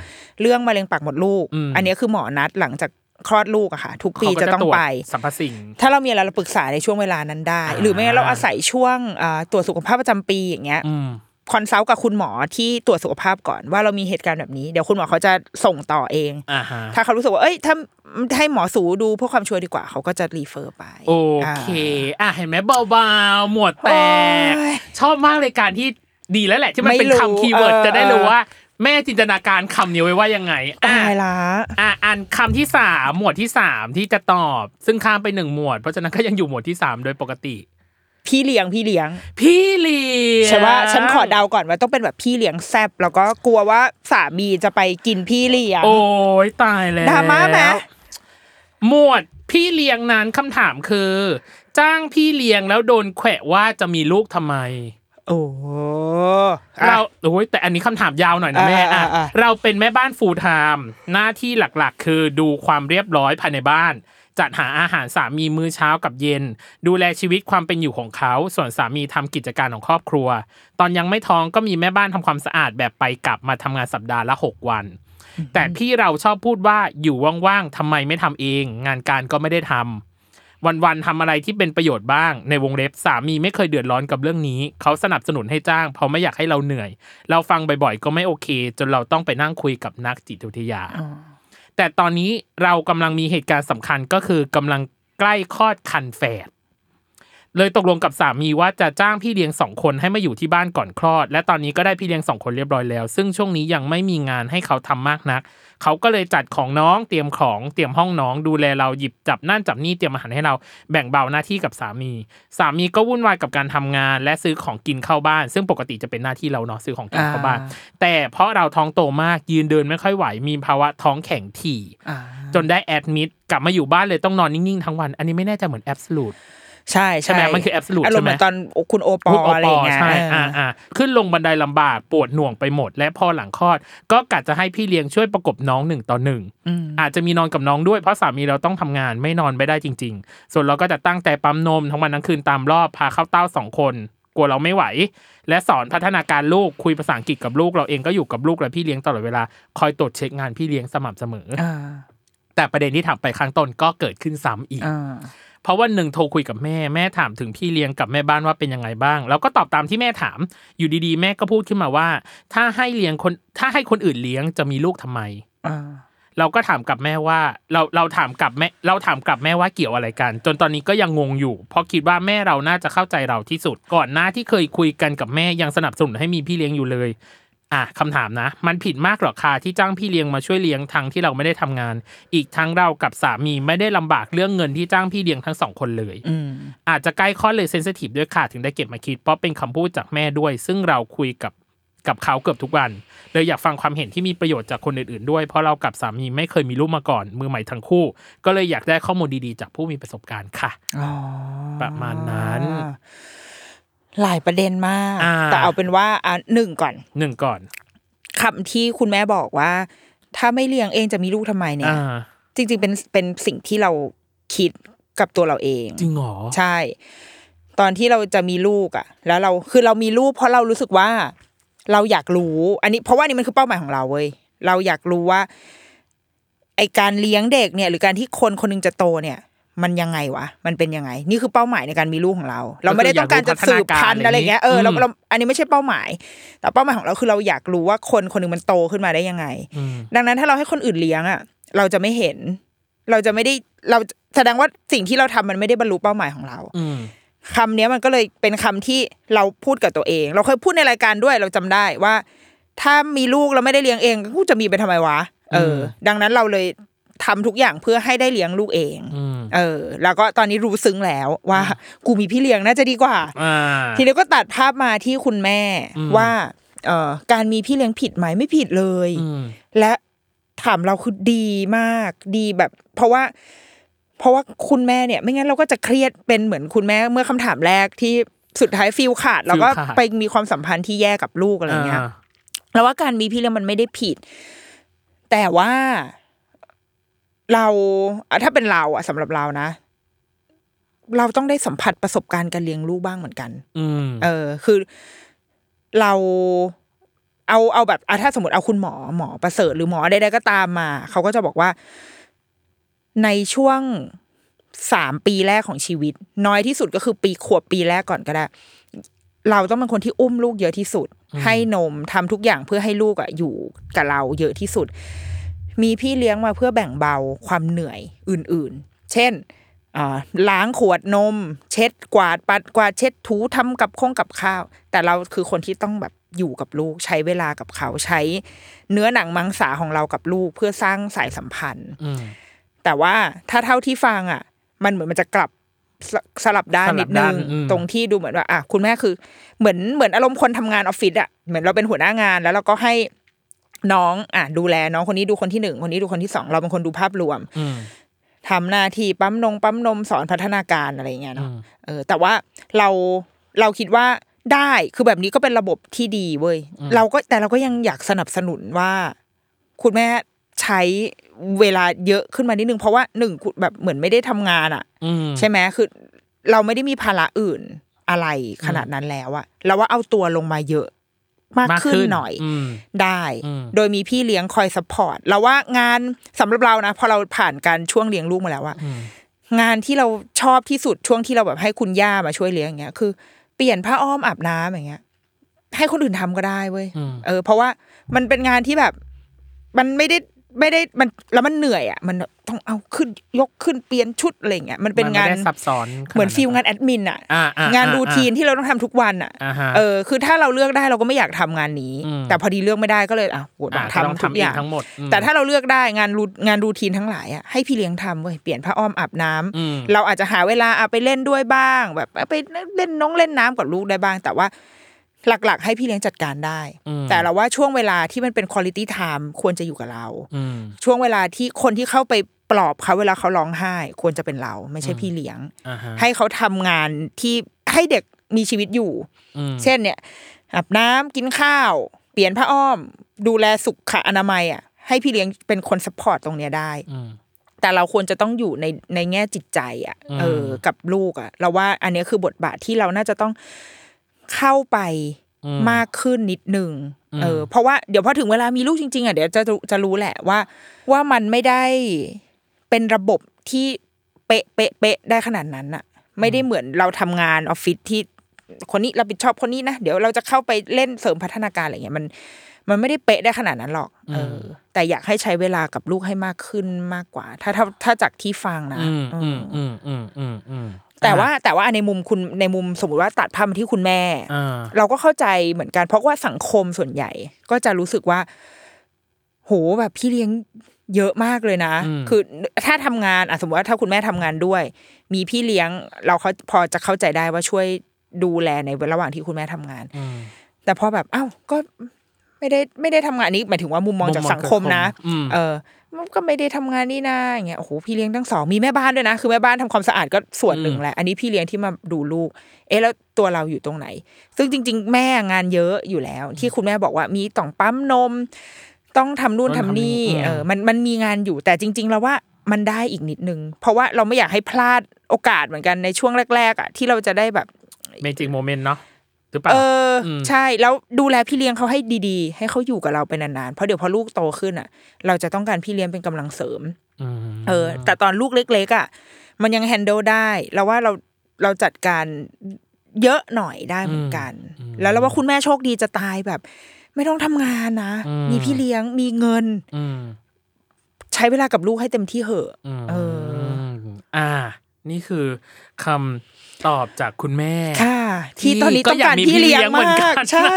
เรื่องมะเร็งปากมดลูกอืมอันนี้คือหมอนัดหลังจากคลอดลูกอะค่ะ ทุกปีเขาก็จะต้องตรวจไปสัมภสิ่งถ้าเรามีอะไรเราปรึกษาในช่วงเวลานั้นได้อ่าหรือไม่งั้นเราอาศัยช่วงอ่าตรวจสุขภาพประจำปีอย่างเงี้ยอืม consult กับคุณหมอที่ตรวจสุขภาพก่อนว่าเรามีเหตุการณ์แบบนี้เดี๋ยวคุณหมอเขาจะส่งต่อเองอ่าฮะถ้าเขารู้สึกว่าเอ้ยถ้าให้หมอสูดูเพื่อความชัวร์ดีกว่าเขาก็จะ referร์ไป โอเค อะเห็นไหมเบาๆหมวดแตกโอ้ยชอบมากเลยการที่ดีแล้วแหละ ที่มันไม่เป็นรู้คำ keyword เออจะได้รู้เออว่า แม่จินตนาการคำนี้ไว้ว่ายังไงอะตายละอะอันคำที่สามหมวดที่สามที่จะตอบ ซึ่งข้ามไปหนึ่งหมวด เพราะฉะนั้นก็ยังอยู่หมวดที่สามโดยปกติ พี่เลี้ยงพี่เลี้ยง พี่เลี้ยงใช่ว่าฉันขอเดาก่อนว่าต้องเป็นแบบพี่เลี้ยงแซบแล้วก็กลัวว่าสามีจะไปกินพี่เลี้ยง โอ้ยตายแล้วดราม่าไหมหมวดพี่เลี้ยงนั้นคำถามคือ จ้างพี่เลี้ยงแล้วโดนแขวะว่าจะมีลูกทำไม โอ้เราโอ้ยแต่อันนี้คำถามยาวหน่อยนะแม่อ่าอะอ่าอ่าเราเป็นแม่บ้านฟูลไทม์หน้าที่หลักๆ คือดูความเรียบร้อยภายในบ้าน จัดหาอาหารสามีมื้อเช้ากับเย็น ดูแลชีวิตความเป็นอยู่ของเขา ส่วนสามีทำกิจการของครอบครัว ตอนยังไม่ท้องก็มีแม่บ้านทำความสะอาดแบบไปกลับมาทำงานสัปดาห์ละหกวัน แต่พี่เราชอบพูดว่าอยู่ว่างๆทำไมไม่ทำเอง งานการก็ไม่ได้ทำวันๆทำอะไรที่เป็นประโยชน์บ้าง ในวงเล็บสามีไม่เคยเดือดร้อนกับเรื่องนี้ เขาสนับสนุนให้จ้าง เพราะไม่อยากให้เราเหนื่อย เราฟังบ่อยๆ ก็ไม่โอเค จนเราต้องไปนั่งคุยกับนักจิตวิทยา แต่ตอนนี้เรากำลังมีเหตุการณ์สำคัญก็คือกำลังใกล้คลอดคันแฝด เลยตกลงกับสามีว่าจะจ้างพี่เลี้ยงสองคนให้มาอยู่ที่บ้านก่อนคลอด และตอนนี้ก็ได้พี่เลี้ยงสองคนเรียบร้อยแล้ว ซึ่งช่วงนี้ยังไม่มีงานให้เขาทำมากนัก เขาก็เลยจัดของน้องเตรียมของเตรียมห้องน้อง ดูแลเราหยิบจับนั่นจับนี่เตรียมอาหารให้เราแบ่งเบาหน้าที่กับสามี สามีก็วุ่นวายกับการทำงาน และซื้อของกินเข้าบ้าน ซึ่งปกติจะเป็นหน้าที่เราเนาะซื้อของกินเข้าบ้านอ่าแต่เพราะเราท้องโตมากยืนเดินไม่ค่อยไหวมีภาวะท้องแข็งถี่อ่าจนได้แอดมิดกลับมาอยู่บ้านเลยต้องนอนนิ่งๆทั้งวัน อันนี้ไม่แน่ใจเหมือนแอบสูต ใช่ใช่ไหมมันคือ absolute อารมณ์เหมือนตอนคุณโอปอพูดอะไรอย่างเงี้ยใช่เออออ่าอ่าขึ้นลงบันไดลำบากปวดหน่วงไปหมด และพอหลังคลอด ก็กะจะให้พี่เลี้ยงช่วยประกบน้องหนึ่งต่อหนึ่งอืมอาจจะมีนอนกับน้องด้วยเพราะสามีเราต้องทำงานไม่นอนไม่ได้จริง ๆ ส่วนเราก็จะตั้งใจปั๊มนมทั้งวันทั้งคืนตามรอบพาเข้าเต้าสองคนกลัวเราไม่ไหว และสอนพัฒนาการลูกคุยภาษาอังกฤษกับลูกเราเองก็อยู่กับลูกและพี่เลี้ยงตลอดเวลาคอยตรวจเช็คงานพี่เลี้ยงสม่ำเสมอออ่าแต่ประเด็นที่ถามไปข้างต้นก็เกิดขึ้นซ้ำอีกอ่า เพราะวันหนึ่งโทรคุยกับแม่แม่ถามถึงพี่เลี้ยงกับแม่บ้านว่าเป็นยังไงบ้าง แล้วก็ตอบตามที่แม่ถาม อยู่ดีๆ แม่ก็พูดขึ้นมาว่า ถ้าให้เลี้ยงคนถ้าให้คนอื่นเลี้ยงจะมีลูกทำไมอ่าเราก็ถามกับแม่ว่า เราเราถามกับแม่เราถามกับแม่ว่าเกี่ยวอะไรกัน จนตอนนี้ก็ยังงงอยู่ เพราะคิดว่าแม่เราน่าจะเข้าใจเราที่สุด ก่อนหน้าที่เคยคุยกันกับแม่ยังสนับสนุนให้มีพี่เลี้ยงอยู่เลย อะคำถามนะ มันผิดมากหรอคะที่จ้างพี่เลี้ยงมาช่วยเลี้ยงทั้งที่เราไม่ได้ทำงาน อีกทั้งเรากับสามีไม่ได้ลำบากเรื่องเงินที่จ้างพี่เลี้ยงทั้งสองคนเลยอืมอาจจะใกล้ข้อเลยเซนซิทีฟด้วยค่ะถึงได้เก็บมาคิด เพราะเป็นคำพูดจากแม่ด้วย ซึ่งเราคุยกับกับเขาเกือบทุกวัน เลยอยากฟังความเห็นที่มีประโยชน์จากคนอื่นๆด้วย เพราะเรากับสามีไม่เคยมีลูกมาก่อน มือใหม่ทั้งคู่ ก็เลยอยากได้ข้อมูลดีๆ จากผู้มีประสบการณ์ค่ะอ๋อประมาณนั้น หลายประเด็นมาก อ่า แต่เอาเป็นว่าอะหนึ่งก่อนหนึ่งก่อนคำที่คุณแม่บอกว่า ถ้าไม่เลี้ยงเองจะมีลูกทำไมเนี่ย อ่าจริง ๆ เป็นเป็นสิ่งที่เราคิดกับตัวเราเอง จริงเหรอ ใช่ ตอนที่เราจะมีลูกอะ แล้วเราคือเรามีลูกเพราะเรารู้สึกว่า เราอยากรู้ อันนี้เพราะว่านี่มันคือเป้าหมายของเราเว้ยเราอยากรู้ว่า ไอการเลี้ยงเด็กเนี่ย หรือการที่คนคนหนึงจะโตเนี่ย มันยังไงวะ มันเป็นยังไง นี่คือเป้าหมายในการมีลูกของเรา เราไม่ได้ต้องการจะสืบพันธุ์อะไรเงี้ยเออเราเราอันนี้ไม่ใช่เป้าหมาย แต่เป้าหมายของเราคือเราอยากรู้ว่าคนคนหนึงมันโตขึ้นมาได้ยังไงอืมดังนั้นถ้าเราให้คนอื่นเลี้ยงอะ เราจะไม่เห็น เราจะไม่ได้เราแสดงว่าสิ่งที่เราทำมันไม่ได้บรรลุเป้าหมายของเรา อืมคำเนี้ยมันก็เลยเป็นคำที่เราพูดกับตัวเอง เราเคยพูดในรายการด้วยเราจำได้ว่า ถ้ามีลูกเราไม่ได้เลี้ยงเองกูจะมีไปทำไมวะเออ ดังนั้นเราเลย ทำทุกอย่างเพื่อให้ได้เลี้ยงลูกเองอืมเออ แล้วก็ตอนนี้รู้ซึ้งแล้วว่า กูมีพี่เลี้ยงน่าจะดีกว่าอ่าทีนี้ก็ตัดภาพมาที่คุณแม่อืมว่า เอ่อการมีพี่เลี้ยงผิดไหมไม่ผิดเลยอืมและถามเราคือดีมากดีแบบ เพราะว่า เพราะว่าคุณแม่เนี่ย ไม่งั้นเราก็จะเครียดเป็นเหมือนคุณแม่เมื่อคำถามแรกที่สุดท้ายฟิลขาดแล้วก็ฟีลขาดไปมีความสัมพันธ์ที่แย่กับลูกอะไรเงี้ยแล้วว่าการมีพี่เลี้ยงมันไม่ได้ผิด แต่ว่า เราอะถ้าเป็นเราอะสำหรับเรานะ เราต้องได้สัมผัสประสบการณ์การเลี้ยงลูกบ้างเหมือนกัน อืมเออ คือเราเอาเอาแบบอะถ้าสมมติเอาคุณหมอหมอประเสริฐหรือหมอใดๆก็ตามมา เขาก็จะบอกว่า ในช่วงสามปีแรกของชีวิต น้อยที่สุดก็คือปีขวบปีแรกก่อนก็ได้ เราต้องเป็นคนที่อุ้มลูกเยอะที่สุด ให้นมทำทุกอย่างเพื่อให้ลูกอะอยู่กับเราเยอะที่สุด มีพี่เลี้ยงมาเพื่อแบ่งเบาความเหนื่อยอื่นๆ เช่นอ่าล้างขวดนม เช็ดกวาดปัดกวาดเช็ดถูทำกับข้องกับข้าว แต่เราคือคนที่ต้องแบบอยู่กับลูก ใช้เวลากับเขาใช้ เนื้อหนังมังสาของเรากับลูกเพื่อสร้างสายสัมพันธ์อืมแต่ว่าถ้าเท่าที่ฟังอะ มันเหมือนมันจะกลับสสลับด้านสลับนิดนึด้างนอืมตรงที่ดูเหมือนว่าอะคุณแม่คือ เหมือนเหมือนอารมณ์คนทำงานออฟฟิศอะเหมือนเราเป็นหัวหน้างานแล้วเราก็ให้ น้องอะดูแลน้องคนนี้ดูคนที่หนึ่งคนนี้ดูคนที่สองเราเป็นคนดูภาพรวมอืมทำหน้าที่ปั๊มนงปั๊มนมสอนพัฒนาการอะไรอย่างเงี้ยอืเนาะมเออ แต่ว่าเราเราคิดว่าได้คือแบบนี้ก็เป็นระบบที่ดีเว้ยเราก็แต่เราก็ยังอยากสนับสนุนว่า คุณแม่ใช้เวลาเยอะขึ้นมานิดนึง เพราะว่าหนึ่งคุณแบบเหมือนไม่ได้ทำงานอะอืมใช่ไหมคือ เราไม่ได้มีภาระอื่นอะไรขนาดนั้นแล้วอะเราว่าเอาตัวลงมาเยอะ มากมากขึ้นขึ้นหน่อยอืมได้อืมโดยมีพี่เลี้ยงคอย support เราว่างานสำหรับเรานะพอเราผ่านการช่วงเลี้ยงลูกมาแล้วอะอืมงานที่เราชอบที่สุดช่วงที่เราแบบให้คุณย่ามาช่วยเลี้ยงอย่างเงี้ย คือเปลี่ยนผ้าอ้อมอาบน้ำอย่างเงี้ย ให้คนอื่นทำก็ได้เว้ยอืมเออ เพราะว่ามันเป็นงานที่แบบ มันไม่ได้ ไม่ได้มันแล้วมันเหนื่อยอะมันต้องเอาขึ้นยกขึ้นเปลี่ยนชุดอะไรเงี้ยมันเป็นมังานไม่ได้ซับซ้อนเหมือนฟิลงานแอดมินอะอ่าอ่งานรูทีนที่เราต้องทำทุกวันอะอ่าฮะเออคือถ้าเราเลือกได้เราก็ไม่อยากทำงานนี้อืมแต่พอดีเลือกไม่ได้ก็เลยอะโหต้อ่าองก็ต้องทำทุกอย่างทำเองทั้งหมดอืมแต่ถ้าเราเลือกได้งานรูงานรูทีนทั้งหลายอะให้พี่เลี้ยงทำเว้ยเปลี่ยนผ้าอ้อมอาบน้ำอืมเราอาจจะหาเวลาเอาไปเล่นด้วยบ้าง แบบไปเล่นน้องเล่นน้ำกับลูกได้บ้าง แต่ว่า หลักๆ ให้พี่เลี้ยงจัดการได้อืมแต่เราว่าช่วงเวลาที่มันเป็นคุณ i t y time ควรจะอยู่กับเราอืมช่วงเวลาที่คนที่เข้าไปปลอบเขาเวลาเขาร้องไห้ ควรจะเป็นเรา ไม่ใช่พี่เลี้ยงอ่าฮะให้เขาทำงานที่ให้เด็กมีชีวิตอยู่อืมเช่นเนี่ยอาบน้ำกินข้าว เปลี่ยนผ้าอ้อม ดูแลสุขอนามัยอะให้พี่เลี้ยงเป็นคนสปอร์ตตรงเนี้ยได้อืมแต่เราควรจะต้องอยู่ในในแง่จิตใจ อะอืมเออ กับลูกอะ เราว่าอันเนี้ยคือบทบาทที่เราน่าจะต้อง เข้าไปอืมมากขึ้นนิดนึงอืมเออเพราะว่าเดี๋ยวพอถึงเวลามีลูกจริงๆอะเดี๋ยวจะจะรู้แหละว่า ว่ามันไม่ได้เป็นระบบที่เป๊ะเป๊ะเป๊ะได้ขนาดนั้นอะ ไม่ได้เหมือนเราทำงานออฟฟิศที่คนนี้รับผิดชอบคนนี้นะเดี๋ยวเราจะเข้าไปเล่นเสริมพัฒนาการอะไรเงี้ยมัน มันไม่ได้เป๊ะได้ขนาดนั้นหรอกเออ แต่อยากให้ใช้เวลากับลูกให้มากขึ้นมากกว่า ถ้าถ้าถ้าจากที่ฟังนะอืมเออือมอืมอืมอืมอืม แต่ว่าแต่ว่าในมุมคุณในมุมสมมติว่าตัดภาพมาที่คุณแม่อ่าเราก็เข้าใจเหมือนกัน เพราะว่าสังคมส่วนใหญ่ ก็จะรู้สึกว่า โหแบบพี่เลี้ยงเยอะมากเลยนะ คือถ้าทำงานอะสมมติว่าถ้าคุณแม่ทำงานด้วย มีพี่เลี้ยง เราเขาพอจะเข้าใจได้ว่าช่วยดูแลในระหว่างที่คุณแม่ทำงานอืมแต่พอแบบอ้าวก็ไม่ได้ไม่ได้ทำงานนี้หมายถึงว่ามุมมองจากมุมมองสังคมนะสังคมอืมเออ มันก็ไม่ได้ทำงานนี่นาอย่างเงี้ยโอ้โหพี่เลี้ยงทั้งสองมีแม่บ้านด้วยนะ คือแม่บ้านทำความสะอาดก็ส่วนหนึ่งแหละอันนี้พี่เลี้ยงที่มาดูลูก เอ๊ะแล้วตัวเราอยู่ตรงไหน ซึ่งจริง ๆ แม่งานเยอะอยู่แล้ว ที่คุณแม่บอกว่ามีต้องปั๊มนม ต้องทำนู่นต้ทำองทำนี่นี่อืมเออมันมันมีงานอยู่แต่จริง ๆ แล้วว่ามันได้อีกนิดนึง เพราะว่าเราไม่อยากให้พลาดโอกาสเหมือนกันในช่วงแรก ๆอะที่เราจะได้แบบmagic moment เนาะ หรือเปล่าเอออมใช่แล้วดูแลพี่เลี้ยงเขาให้ดีๆ ให้เขาอยู่กับเราไปนานๆเพราะเดี๋ยวพอลูกโตขึ้นอะ เราจะต้องการพี่เลี้ยงเป็นกำลังเสริมมเออ แต่ตอนลูกเล็กๆอะมันยัง handle ได้เราว่าเราเราจัดการเยอะหน่อยได้เหมือนกัน แล้วเราว่าคุณแม่โชคดีจะตายแบบ ไม่ต้องทำงานนะมีพี่เลี้ยงมีเงินอืมใช้เวลากับลูกให้เต็มที่เหอะอืมเออ อ่า นี่คือคำตอบจากคุณแม่ค่ะ ที่ตอนนี้ก็ต้องอยากการมีพี่เลี้ยงพี่เลี้ยงเหมืมาอนกันกใช่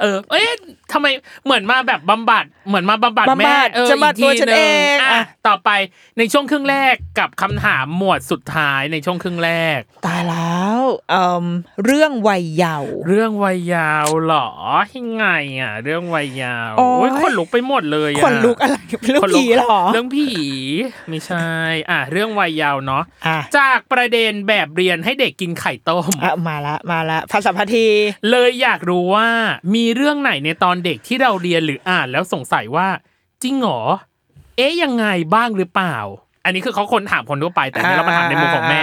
เออ เอ๊ะทำไมเหมือนมาแบบบำบัด เหมือนมาบำบัดบำบัดแม่เออจะมาอีกทีตัวฉันหเองอะอะต่อไปในช่วงครึ่งแรกกับคำถามหมวดสุดท้ายในช่วงครึ่งแรก ตายแล้วเอ่มเรื่องวัยเยาว์เรื่องวัยยาวเหรอยังไงอะ เรื่องวัยยาวโอ๊ยโอ้ยขนลุกไปหมดเลยอะขนลุกอะไรเรื่องขนลุกผีเหรอเรื่องผีไม่ใช่ อะ เรื่องวัยยาวเนาะอะจากประเด็นแบบเรียนให้เด็กกินไข่ต้มอะมาละมาละภาษาพทีเลยอยากรู้ว่ามีเรื่องไหนในตอนเด็กที่เราเรียนหรืออ่านแล้วสงสัยว่า จริงเหรอเอ๊ยยังไงบ้างหรือเปล่า อันนี้คือเขาคนถามคนทั่วไปแต่อันเรามาถามในมุมของแม่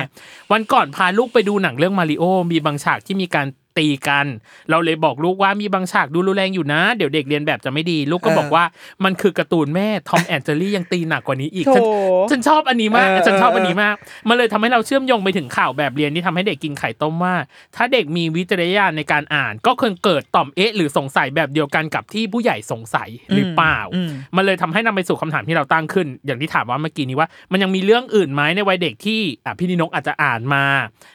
วันก่อนพาลูกไปดูหนังเรื่องมาริโอมีบางฉากที่มีการ ตีกัน เราเลยบอกลูกว่ามีบางฉากดูรุนแรงอยู่นะ เดี๋ยวเด็กเรียนแบบจะไม่ดี ลูกก็เออบอกว่ามันคือการ์ตูนแม่ทอมแอนเจอรี่ยังตีหนักกว่านี้อีกโถฉันฉันชอบอันนี้มากเออฉันชอบเอออันนี้มาก มันเลยทำให้เราเชื่อมโยงไปถึงข่าวแบบเรียนที่ทำให้เด็กกินไข่ต้มว่า ถ้าเด็กมีวิจารณญาณในการอ่าน ก็คงเกิดต่อมเอ๊ะหรือสงสัยแบบเดียวกันกับที่ผู้ใหญ่สงสัยหรือเปล่าอืมมันเลยทำให้นำไปสู่คำถามที่เราตั้งขึ้น อย่างที่ถามว่าเมื่อกี้นี้ว่า มันยังมีเรื่องอื่นไหมในวัยเด็กที่อะพี่นินกอาจจะอ่านมา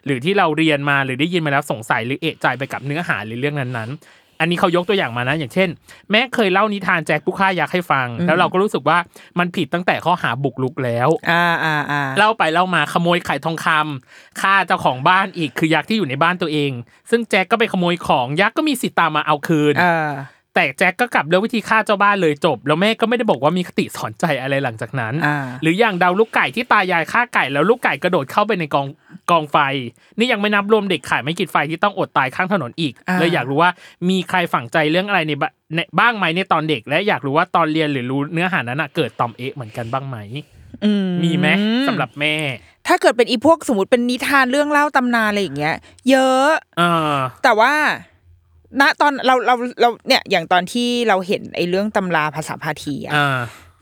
หรือที่เราเรียนมาหรือได้ยินมาแล้วสงสัยหรือเอะใจไปกับเนื้อหาหรือเรื่องนั้นๆ อันนี้เขายกตัวอย่างมานะ อย่างเช่น แม่เคยเล่านิทานแจ็คผู้ฆ่ายักษ์ให้ฟัง แล้วเราก็รู้สึกว่ามันผิดตั้งแต่ข้อหาบุกรุกแล้วอ่าอ่าอ่าเล่าไปเล่ามาขโมยไข่ทองคำฆ่าเจ้าของบ้านอีกคือยักษ์ที่อยู่ในบ้านตัวเอง ซึ่งแจ็คก็ไปขโมยของยักษ์ก็มีสิทธิ์ตามมาเอาคืนอ่า แต่แจ็คก็กลับเลือกวิธีฆ่าเจ้าบ้านเลยจบ แล้วแม่ก็ไม่ได้บอกว่ามีคติสอนใจอะไรหลังจากนั้นอ่าหรืออย่างดาวลูกไก่ที่ตายายฆ่าไก่แล้วลูกไก่กระโดดเข้าไปในกองกองไฟ นี่ยังไม่นับรวมเด็กขายไม่กินไฟที่ต้องอดตายข้างถนนอีกอ่าเลยอยากรู้ว่ามีใครฝังใจเรื่องอะไรในบ้าในบ้างไหมในตอนเด็ก และอยากรู้ว่าตอนเรียนหรือรู้เนื้อหานั้นน่ะเกิดตอมเอะเหมือนกันบ้างไหมอืมีไหมสำหรับแม่ ถ้าเกิดเป็นอีพวกสมมติเป็นนิทานเรื่องเล่าตำนานอะไรอย่างเงี้ย เยอะเออแต่ว่า ณตอนเราเราเราเนี่ยอย่างตอนที่เราเห็นไอ้เรื่องตำราภาษาพาทีอะอ่า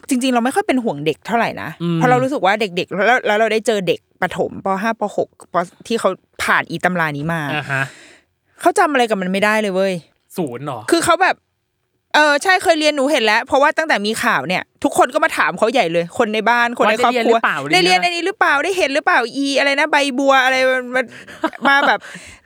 จริง ๆ เราไม่ค่อยเป็นห่วงเด็กเท่าไหร่นะอืมเพราะเรารู้สึกว่าเด็ก ๆ แล้วแล้วเราได้เจอเด็กประถมปห้าปหกปที่เขาผ่านอีตำรานี้มาอ่าฮะเขาจำอะไรกับมันไม่ได้เลยเว้ยศูนย์เหรอคือเขาแบบ เออใช่เคยเรียนหนูเห็นแล้ว เพราะว่าตั้งแต่มีข่าวเนี่ย ทุกคนก็มาถามเขาใหญ่เลย คนในบ้านคนในครอบครัวว่าได้ได้เรีเรียยนนหรือเปล่าอันนี้หรือเปล่าได้เห็นหรือเปล่าอีอะไรนะใบบัวอะไรมามาแบบ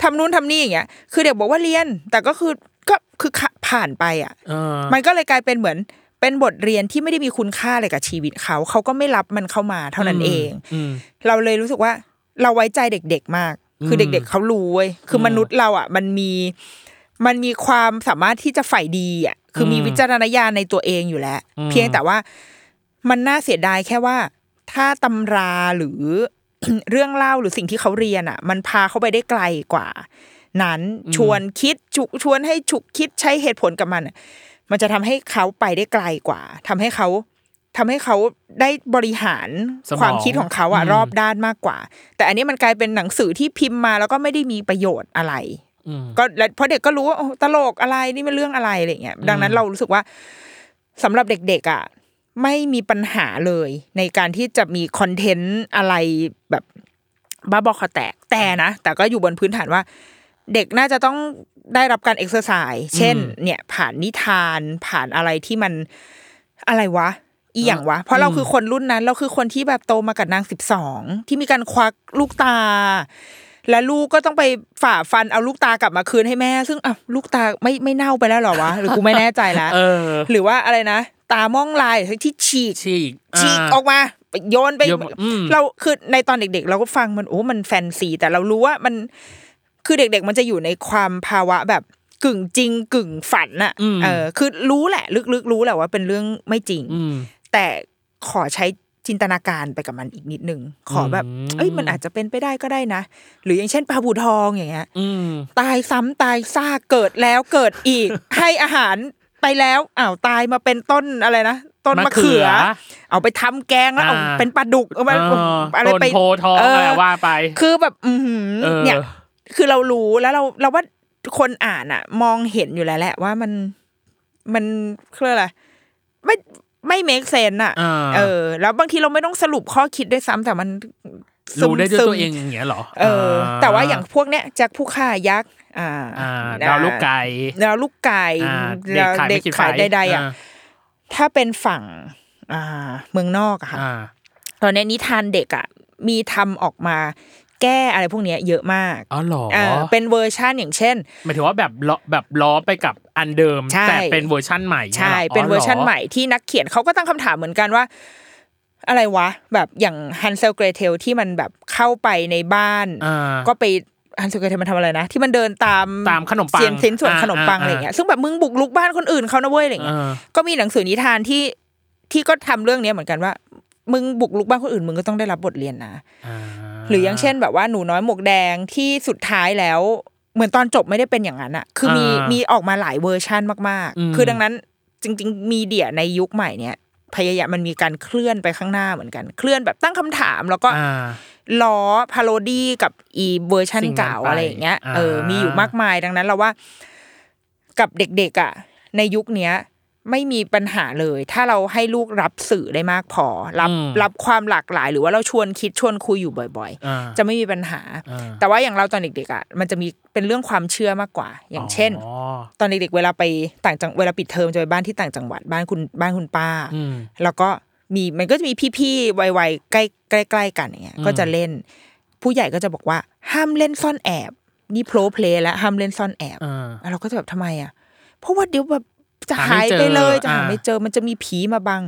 ทำนู่นทำนี่อย่างเงี้ยคือเด็กบอกว่าเรียน แต่ก็คือก็คือผ่านไปอะเออมันก็เลยกลายเป็นเหมือนเป็นบทเรียนที่ไม่ได้มีคุณค่าอะไรกับชีวิตเขา เขาก็ไม่รับมันเข้ามาเท่านั้นเองอืมเราเลยรู้สึกว่า เราไว้ใจเด็กๆมาก คืออืมเด็ก ๆเขารู้เว้ยคือมนุษย์เราอะ มันมีมันมีความสามารถที่จะใฝ่ดีอะ คือมีอืมวิจารณญาณในตัวเองอยู่แล้วอืมเพียงแต่ว่ามันน่าเสียดายแค่ว่า ถ้าตำราหรือเรื่องเล่าหรือสิ่งที่เขาเรียนอะ มันพาเขาไปได้ไกลกว่า นั้นชวนคิดฉุชวนให้ฉุกคิดใช้เหตุผลกับมันอะมันจะทำให้เขาไปได้ไกลกว่าทำให้เขาทำให้เขาได้บริหารสมองความคิดของเขาอะอืมรอบด้านมากกว่า แต่อันนี้มันกลายเป็นหนังสือที่พิมพ์มาแล้วก็ไม่ได้มีประโยชน์อะไรอืม ก็แล้วเพราะเด็กก็รู้ว่าโอ้ตลกอะไรนี่มันเรื่องอะไรอะไรเงี้ยดังนั้นเรารู้สึกว่าสำหรับเด็กๆอะไม่มีปัญหาเลยในการที่จะมีคอนเทนต์อะไรแบบบ้าบอคอแตกแต่นะ แต่ก็อยู่บนพื้นฐานว่า เด็กน่าจะต้องได้รับการเอ็กซ์ไซส์เช่น เนี่ยผ่านนิทานผ่านอะไรที่มันอะไรวะอีหยังวะ เพราะเราคือคนรุ่นนั้น เราคือคนที่แบบโตมากับนางสิบสองที่มีการควักลูกตา และลูกก็ต้องไปฝ่าฟันเอาลูกตากลับมาคืนให้แม่ ซึ่งอะลูกตาไม่ไม่เน่าไปแล้วเหรอวะหรือกูไม่แน่ใจแล้วเออหรือว่าอะไรนะ ตาม่องล่ายที่ฉีกฉีกฉีกาออกมาโยนไปโยนอืมเราคือในตอนเด็ก ๆ เราก็ฟังมันโอ้มันแฟนซี แต่เรารู้ว่ามันคือเด็ก ๆ มันจะอยู่ในความภาวะแบบกึ่งจริงกึ่งฝันน่ะอืมเออคือรู้แหละ ลึกๆรู้แหละว่าเป็นเรื่องไม่จริงอืมแต่ขอใช้ จินตนาการไปกับมันอีกนิดนึง ขอแบบอืมเอ้ยมันอาจจะเป็นไปได้ก็ได้นะ หรืออย่างเช่นปลาบูทองอย่างเงี้ยอืมตายซ้ำตายซากเกิดแล้วเกิดอีก ให้อาหารไปแล้วอ้าวตายมาเป็นต้นอะไรนะต้นมะเขือมะเขือเอาไปทำแกงแล้วเอาอ่าเป็นปลาดุกเอามาเอออะไรต้นไปโพธิ์ทองเอะไรว่าไป คือแบบอือหือเออเนี่ย คือเรารู้แล้วเราเราว่าคนอ่านอะ มองเห็นอยู่แล้วแหละว่ามันมันคืออะไรไม่ ไม่ make sense อะอ่าเออ แล้วบางทีเราไม่ต้องสรุปข้อคิดด้วยซ้ำแต่มันซึมรู้ได้ด้วยซึมตัวเองอย่างเงี้ยเหรอ เออ แต่ว่าอย่างพวกเนี้ยแจ็คผู้ฆ่ายักษ์อ่าอ่าดาวลูกไก่ดาวลูกไก่อ่าดาวเด็เด็กกขายขายไม่คิดใดๆอะอ่าถ้าเป็นฝั่ง อ่า เมืองนอกอะค่ะอ่าตอนนี้นิทานเด็กอะมีทำออกมา แก้อะไรพวกเนี้ยเยอะมากอ๋อเหรอเออเป็นเวอร์ชันอย่างเช่นหมายถึงว่าแบบล้อแบบล้อไปกับอันเดิมใช่แต่เป็นเวอร์ชั่นใหม่ใช่ยหเป็นเวอร์ชันหใหม่ที่นักเขียนเขาก็ตั้งคำถามเหมือนกันว่าอะไรวะ แบบอย่างฮันเซลเกรเทลที่มันแบบเข้าไปในบ้านอ่าก็ไปฮันเซลเกรเทลมันทำอะไรนะ ที่มันเดินตามตามขนมปังเสียนสินส่วนอ่าขนมปังอ่าอะไรอย่างเงี้ยซึ่งแบบมึงบุกรุกบ้านคนอื่นเขานะเว้ยอะไรอย่างเงี้ยอ่าก็มีหนังสือนิทานที่ที่ก็ทำเรื่องเนี้ยเหมือนกันว่า มึงบุกรุกบ้านคนอื่น มึงก็ต้องได้รับบทเรียนนะา หรืออย่างเช่นแบบว่าหนูน้อยหมวกแดงที่สุดท้ายแล้ว เหมือนตอนจบไม่ได้เป็นอย่างนั้นอะคือมีอ่ามีมีออกมาหลายเวอร์ชั่นมากอืมๆคือดังนั้นจริง ๆ media ในยุคใหม่เนี้ยพยายามมันมีการเคลื่อนไปข้างหน้าเหมือนกัน เคลื่อนแบบตั้งคำถามแล้วก็อ่าล้อ parody กับอีเวอร์ชันสิ่งนั้นเก่าไปอะไรอย่างเงี้ยอ่าเออมีอยู่มากมายดังนั้นเราว่า กับเด็กๆอะ ในยุคเนี้ย ไม่มีปัญหาเลย ถ้าเราให้ลูกรับสื่อได้มากพอ รับอืมรับความหลากหลาย หรือว่าเราชวนคิดชวนคุยอยู่บ่อยอ่าๆจะไม่มีปัญหาอ่าแต่ว่าอย่างเราตอนเด็กๆอะมันจะมีเป็นเรื่องความเชื่อมากกว่า อย่างเช่นอ๋อตอนเด็กๆเวลาไปต่างจังเวลาปิดเทอมจะไปบ้านที่ต่างจังหวัดบ้านคุณบ้านคุณป้าอืมแล้วก็มีมันก็จะมีพี่ๆวัยๆใกล้ใกล้ใกล้กันอย่างเงี้ยอืมก็จะเล่น ผู้ใหญ่ก็จะบอกว่าห้ามเล่นซ่อนแอบนี่ role play แล้วห้ามเล่นซ่อนแอบอ่าแล้วเราก็จะแบบทำไมอะเพราะว่าเดี๋ยวแบบ จะหาหายไม่เจอไปเลยจะหาอ่าไม่เจอ มันจะมีผีมาบัง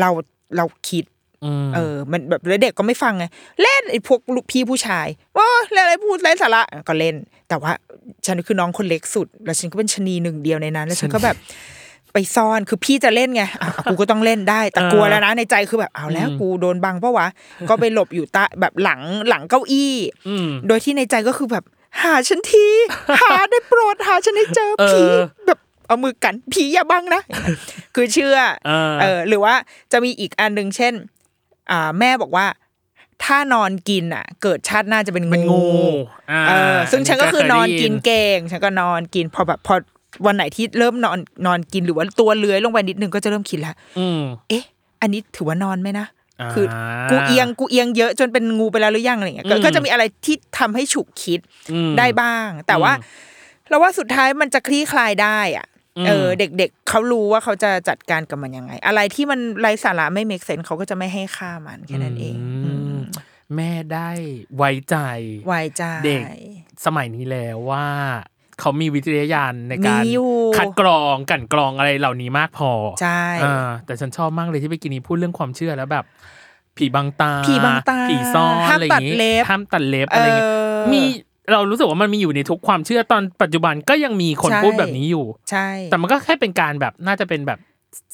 เราเราคิดอืมเออ มันแบบแล้วเด็กก็ไม่ฟังไงเล่นไอ้พวกลูกพี่ผู้ชายว่าเล่นอะไรพูดไร้สาระก็เล่น แต่ว่าฉันคือน้องคนเล็กสุด แล้วฉันก็เป็นชะนีหนึ่งเดียวในนั้น แล้วฉันก็แบบไปซ่อนคือพี่จะเล่นไงอะกูก็ต้องเล่นได้ แต่กลัวแล้วนะในใจคือแบบเอาแล้วกูโดนบังปะวะก็ไปหลบอยู่ใต้แบบหลังหลังเก้าอี้อืมโดยที่ในใจก็คือแบบหาฉันที หาได้โปรดหาฉันให้เจอเออผีแบบ เอามือกันผีอย่าบังนะ คือเชื่อเออเออหรือว่าจะมีอีกอันหนึ่งเช่น อ่า แม่บอกว่าถ้านอนกินอะ เกิดชาติหน้าจะเป็นเป็นงูงูอ่าเออ ซึ่งฉันก็คือนอนเคยได้ยินกินเก่งฉันก็นอนกินพอแบบพอวันไหนที่เริ่มนอนนอนกินหรือว่าตัวเลื้อยลงไปนิดนึงก็จะเริ่มคิดแล้วอืมเอ๊ะ อันนี้ถือว่านอนไหมนะอ่าคือกูเอียงกูเอียงเยอะจนเป็นงูไปแล้วหรือยังอะไรเงี้ยก็อืมก็จะมีอะไรที่ทำให้ฉุกคิดอืมได้บ้าง แต่ว่าอืมเราว่าสุดท้ายมันจะคลี่คลายได้อะ เออเด็กๆเขารู้ว่าเขาจะจัดการกับมันยังไง อะไรที่มันไร้สาระไม่ make sense เขาก็จะไม่ให้ค่ามันแค่นั้นเองอืมแม่ได้ไว้ใจไว้ใจเด็กสมัยนี้แล้วว่าเขามีวิจารณญาณในการมีอยู่คัดกรองกลันกรองอะไรเหล่านี้มากพอใช่อ่าแต่ฉันชอบมากเลยที่ไปกินนี้พูดเรื่องความเชื่อแล้วแบบ ผีบังตาผีบังตาผีซ่อนห้ามอะไรอย่างงี้ตัดเล็บห้ามตัดเล็บอะไรอย่างงี้เออมี เรารู้สึกว่ามันมีอยู่ในทุกความเชื่อตอนปัจจุบันก็ยังมีคนใช่พูดแบบนี้อยู่ ใช่ แต่มันก็แค่เป็นการแบบน่าจะเป็นแบบ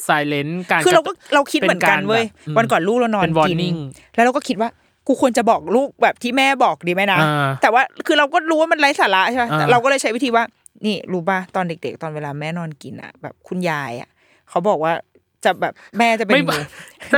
silent การคือเราก็เราคิดเหมือนกันเว้ยป็ารแบบวันก่อนลูกเรานอนเป็นกิน warning แล้วเราก็คิดว่ากูควรจะบอกลูกแบบที่แม่บอกดีไหมนะอ่าแต่ว่าคือเราก็รู้ว่ามันไร้สาระใช่ไหมอ่าแต่เราก็เลยใช้วิธีว่า นี่รู้ป่ะตอนเด็ก ๆ ตอนเวลาแม่นอนกินอะ แบบคุณยายอะเขาบอกว่าจะแบบแม่จะเป็นไม่งู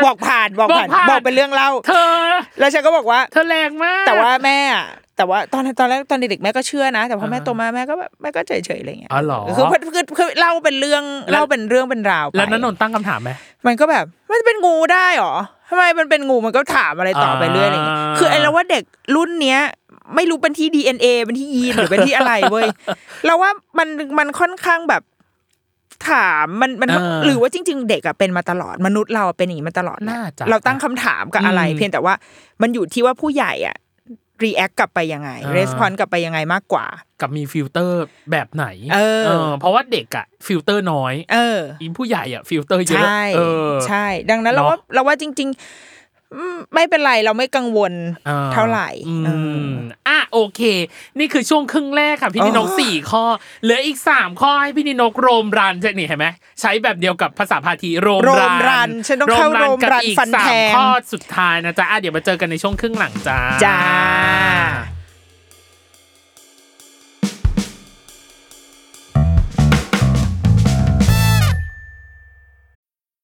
บอกผ่านบอกผ่านบอกผ่านบอกเป็นเรื่องเล่าเธอ แล้วฉันก็บอกว่า เธอแรงมาก แต่ว่าแม่อะ แต่ว่าตอนตอนแรกตอนเด็กๆแม่ก็เชื่อนะ แต่พอแม่อ่าโตมาแม่ก็แบบแม่ก็เฉยๆอะไรเงี้ยอ๋อเหรอคือคือคือเล่าเป็นเรื่องแล้วเล่าเป็นเรื่องเป็นราวไปแล้วนันนนท์ตั้งคำถามไหมมันก็แบบมันจะเป็นงูได้หรอทำไมมันเป็นงูมันก็ถามอะไรต่อไปเรื่อยอะไรเงี้ยอ่าคือไอ้เราว่าเด็กรุ่นเนี้ยไม่รู้เป็นที่ DNA เป็นที่ยีนหรือเป็นที่อะไรเว้ยเราว่ามันมันค่อนข้างแบบถามมันมันเออหรือว่าจริง ๆ เด็กอะเป็นมาตลอดมนุษย์เราเป็นอย่างนี้มาตลอดแหละน่าจะเราตั้งคำถามกับอะไรอืมเพียงแต่ว่ามันอยู่ที่ว่าผู้ใหญ่อะ react กลับไปยังไงอ่า response กลับไปยังไงมากกว่า กับมีฟิลเตอร์แบบไหนเออเพราะว่าเด็กอะฟิลเตอร์น้อย เอออีผู้ใหญ่อะฟิลเตอร์เยอะใช่เออใช่ ดังนั้นเราเนอะว่าเราว่าจริงๆอืม ไม่เป็นไรเราไม่กังวลอ่เท่าไหร่อืเออมอะโอเค นี่คือช่วงครึ่งแรกค่ะพี่นินกโอ้สี่ข้อเหลืออีกสามข้อให้พี่นินกโรมรันใช่นี่เห็นไหมใช้แบบเดียวกับภาษาพาทีโรมโรรัมนรันฉันต้องเข้าโรมกับรันอีกฟันสาแทมงข้อสุดท้ายนะจ๊ะอะเดี๋ยวมาเจอกันในช่วงครึ่งหลังจ้าจ้า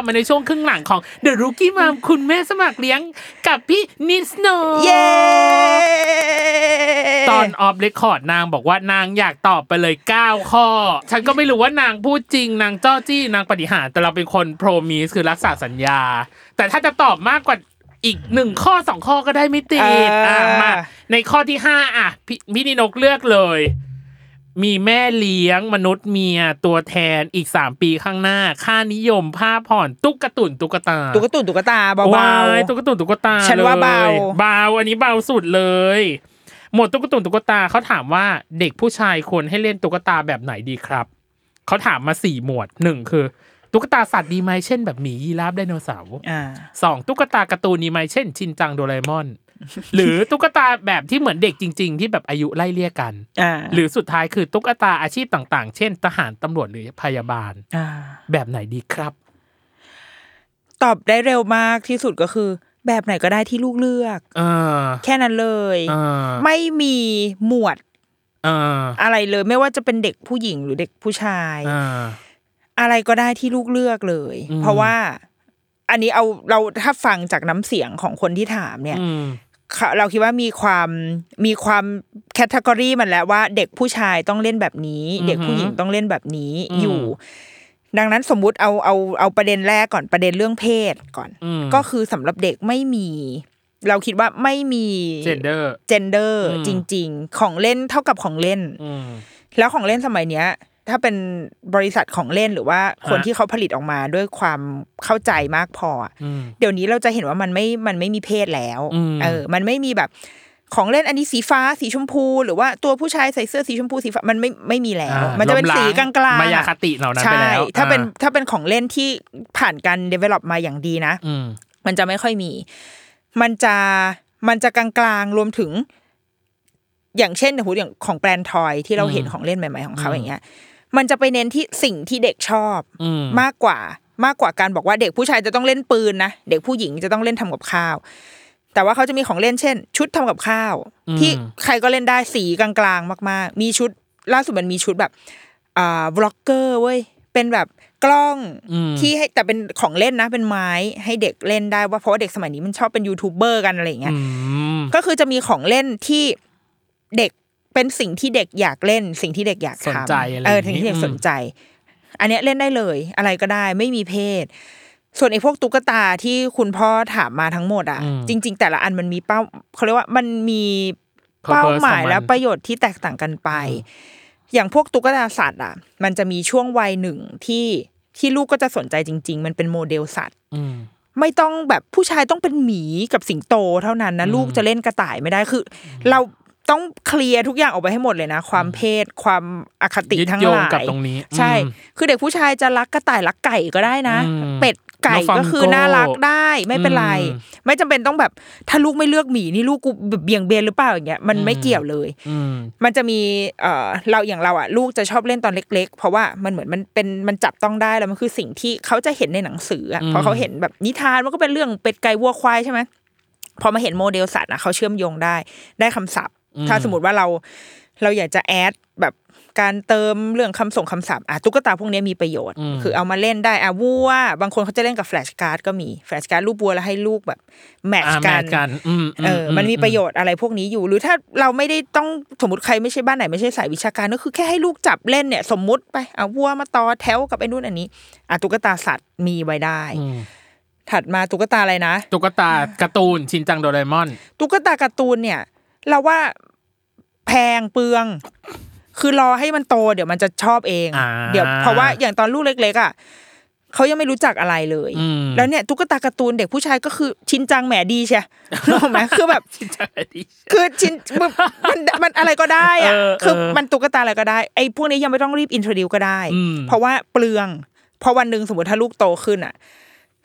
กลับมาในช่วงครึ่งหลังของ The Rookie Mom คุณแม่สมัครเลี้ยงกับพี่นิดนก เย้ตอน off record นางบอกว่านางอยากตอบไปเลย 9 ข้อ ฉันก็ไม่รู้ว่านางพูดจริง นางจ้อจี้นางปฏิหารแต่เราเป็นคนโปรมิสคือรักษาสัญญา แต่ถ้าจะตอบมากกว่าอีกหนึ่งข้อสองข้อก็ได้ไม่ติดเอออ่อะมาในข้อที่ห้าอะพี่พี่นินกเลือกเลย มีแม่เลี้ยงมนุษย์เมียตัวแทนอีกสามปีข้างหน้า ค่านิยมผ้าผ่อนตุ๊กตุ่นตุ๊กตา ตุ๊กตุ่นตุ๊กตาเบาว้ยตุ๊กตุ่นตุ๊กตาฉันว่าเบาลยเบาอันนี้เบาสุดเลย หมวดตุ๊กตุ่นตุ๊กตาเขาถามว่าเด็กผู้ชายควรให้เล่นตุ๊กตาแบบไหนดีครับเขาถามมาสี่หมวดหนึ่งคือตุ๊กตาสัตว์ดีไหมเช่นแบบหมียีราฟไดโนเสาร์อ่าสองตุ๊กตาการ์ตูนดีไหมเช่นชินจังโดราเอมอน หรือตุ๊กตาแบบที่เหมือนเด็กจริง ๆ ที่แบบอายุไล่เลี่ยกันอ่าหรือสุดท้ายคือตุ๊กตาอาชีพต่าง ๆ เช่น ทหารตำรวจหรือพยาบาลอ่าแบบไหนดีครับ ตอบได้เร็วมากที่สุดก็คือ แบบไหนก็ได้ที่ลูกเลือกเออแค่นั้นเลยเออไม่มีหมวดเอออะไรเลยไม่ว่าจะเป็นเด็กผู้หญิงหรือเด็กผู้ชายเอออะไรก็ได้ที่ลูกเลือกเลยอืมเพราะว่าอันนี้เอาเราถ้าฟังจากน้ำเสียงของคนที่ถามเนี่ยอืม เขาเราคิดว่ามีความมีความแคตตากรีมันแล้วว่าเด็กผู้ชายต้องเล่นแบบนี้อือหือเด็กผู้หญิงต้องเล่นแบบนี้อืมอยู่ ดังนั้นสมมุติเอาเอาเอาประเด็นแรกก่อนประเด็นเรื่องเพศก่อนอืมก็คือสำหรับเด็กไม่มี เราคิดว่าไม่มี gender เจนเดอร์อืมจริง ๆ ของเล่นเท่ากับของเล่นอืมแล้วของเล่นสมัยเนี้ย ถ้าเป็นบริษัทของเล่นหรือว่าคนฮะที่เขาผลิตออกมาด้วยความเข้าใจมากพออะอืมเดี๋ยวนี้เราจะเห็นว่ามันไม่มันไม่มีเพศแล้วอืมเออ มันไม่มีแบบของเล่นอันนี้สีฟ้าสีชมพู หรือว่าตัวผู้ชายใส่เสื้อสีชมพูสีฟ้ามันไม่ไม่มีแล้วอ่ามันจะเป็นล้มล้างสีกลางๆมายาอะคติเหล่านั้นไปใช่แล้วถ้าเป็นอ่ถ้าเป็นของเล่นที่ผ่านการ develop มาอย่างดีนะอืมมันจะไม่ค่อยมี มันจะมันจะกลางๆรวมถึง อย่างเช่นหูอย่างของแบรนด์ทอยที่เราเห็นอืมของเล่นใหม่ ๆ ของเขาอืมอย่างเงี้ย มันจะไปเน้นที่สิ่งที่เด็กชอบอืมมากกว่ามากกว่าการบอกว่าเด็กผู้ชายจะต้องเล่นปืนนะเด็กผู้หญิงจะต้องเล่นทำกับข้าว แต่ว่าเขาจะมีของเล่นเช่น ชุดทำกับข้าว ที่ใครก็เล่นได้สีกลางๆ มาก ๆ มีชุดล่าสุดมันมีชุดแบบอ่าบล็อกเกอร์เว้ยเป็นแบบกล้องที่ให้แต่เป็นของเล่นนะ เป็นไม้ให้เด็กเล่นได้ว่าเพราะว่าเด็กสมัยนี้มันชอบเป็นยูทูบเบอร์กันอะไรอย่างเงี้ยอืมก็คือจะมีของเล่นที่เด็ก เป็นสิ่งที่เด็กอยากเล่น สิ่งที่เด็กอยากสนทำใจอะไรเอออย่างนี้สิ่งที่เด็กอืมสนใจ อันเนี้ยเล่นได้เลย อะไรก็ได้ไม่มีเพศ ส่วนไอ้พวกตุ๊กตาที่คุณพ่อถามมาทั้งหมดอะ จริง ๆ แต่ละอันมันมีเป้าเขาเรียกว่ามันมีเป้าหมายและประโยชน์ที่แตกต่างกันไป อย่างพวกตุ๊กตาสัตว์อะ มันจะมีช่วงวัยหนึ่งที่ที่ลูกก็จะสนใจจริง ๆ มันเป็นโมเดลสัตว์อืมไม่ต้องแบบผู้ชายต้องเป็นหมีกับสิงโตเท่านั้นนะลูกจะเล่นกระต่ายไม่ได้คือ เรา ต้องเคลียร์ทุกอย่างออกไปให้หมดเลยนะ ความเพศความอคติยึดทั้งโยหงลายกับตรงนี้ใช่อืมคือเด็กผู้ชายจะรักกระต่ายรักไก่ก็ได้นะอืมเป็ดไก่น้องฟาร์มก็คือโก้น่ารักได้ไม่เป็นไรอืมไม่จำเป็นต้องแบบถ้าลูกไม่เลือกหมีนี่ลูกกูแบบเบี่ยงเบนหรือเปล่าอย่างเงี้ยมันไม่เกี่ยวเลยอืมมันจะมีเอ่อเราอย่างเราอะลูกจะชอบเล่นตอนเล็ก ๆ เพราะว่ามันเหมือนมันเป็นมันจับต้องได้แล้วมันคือสิ่งที่เขาจะเห็นในหนังสืออะเพราะเขาเห็นแบบนิทานมันก็เป็นเรื่องเป็ดไก่วัวควายใช่ไหมพอมาเห็นโมเดลสัตว์นะเขาเชื่อมโยงได้ได้คำศัพท์ ถ้าสมมติว่าเราเราอยากจะแอดแบบการเติมเรื่องคำส่งคำศัพท์อะตุ๊กตาพวกนี้มีประโยชน์ คือเอามาเล่นได้อะวัวบางคนเขาจะเล่นกับ flashcard ก็มี flashcard รูปวัวแล้วให้ลูกแบบ match อ่ากัแมนทกันอืมเออมันมีประโยชน์อะไรพวกนี้อยู่ หรือถ้าเราไม่ได้ต้องสมมติใครไม่ใช่บ้านไหนไม่ใช่สายวิชาการก็คือแค่ให้ลูกจับเล่นเนี่ย สมมุติไปเอาวัวมาต่อแถวกับไอ้นู่นอันนี้อะตุ๊กตาสัตว์มีไว้ได้อืมถัดมาตุ๊กตาอะไรนะตุ๊กตาการ์ตูนชินจังโดเรมอนตุ๊กตาการ์ตูนเนี่ย เราว่าแพงเปลือง คือรอให้มันโต เดี๋ยวมันจะชอบเองอ่าเดี๋ยวเพราะว่าอย่างตอนลูกเล็ก ๆ อะเขายังไม่รู้จักอะไรเลยอืมแล้วเนี่ยตุ๊กตาการ์ตูนเด็กผู้ชายก็คือชินจังแหมดีใช่รู้ไหมคือแบบชินจังดิคือชินมันมันมันอะไรก็ได้อะเออคือเออมันตุ๊กตาอะไรก็ได้ไอ้พวกนี้ยังไม่ต้องรีบ introduce ก็ได้อืมเพราะว่าเปลืองเพราะวันหนึ่งสมมติถ้าลูกโตขึ้นอะ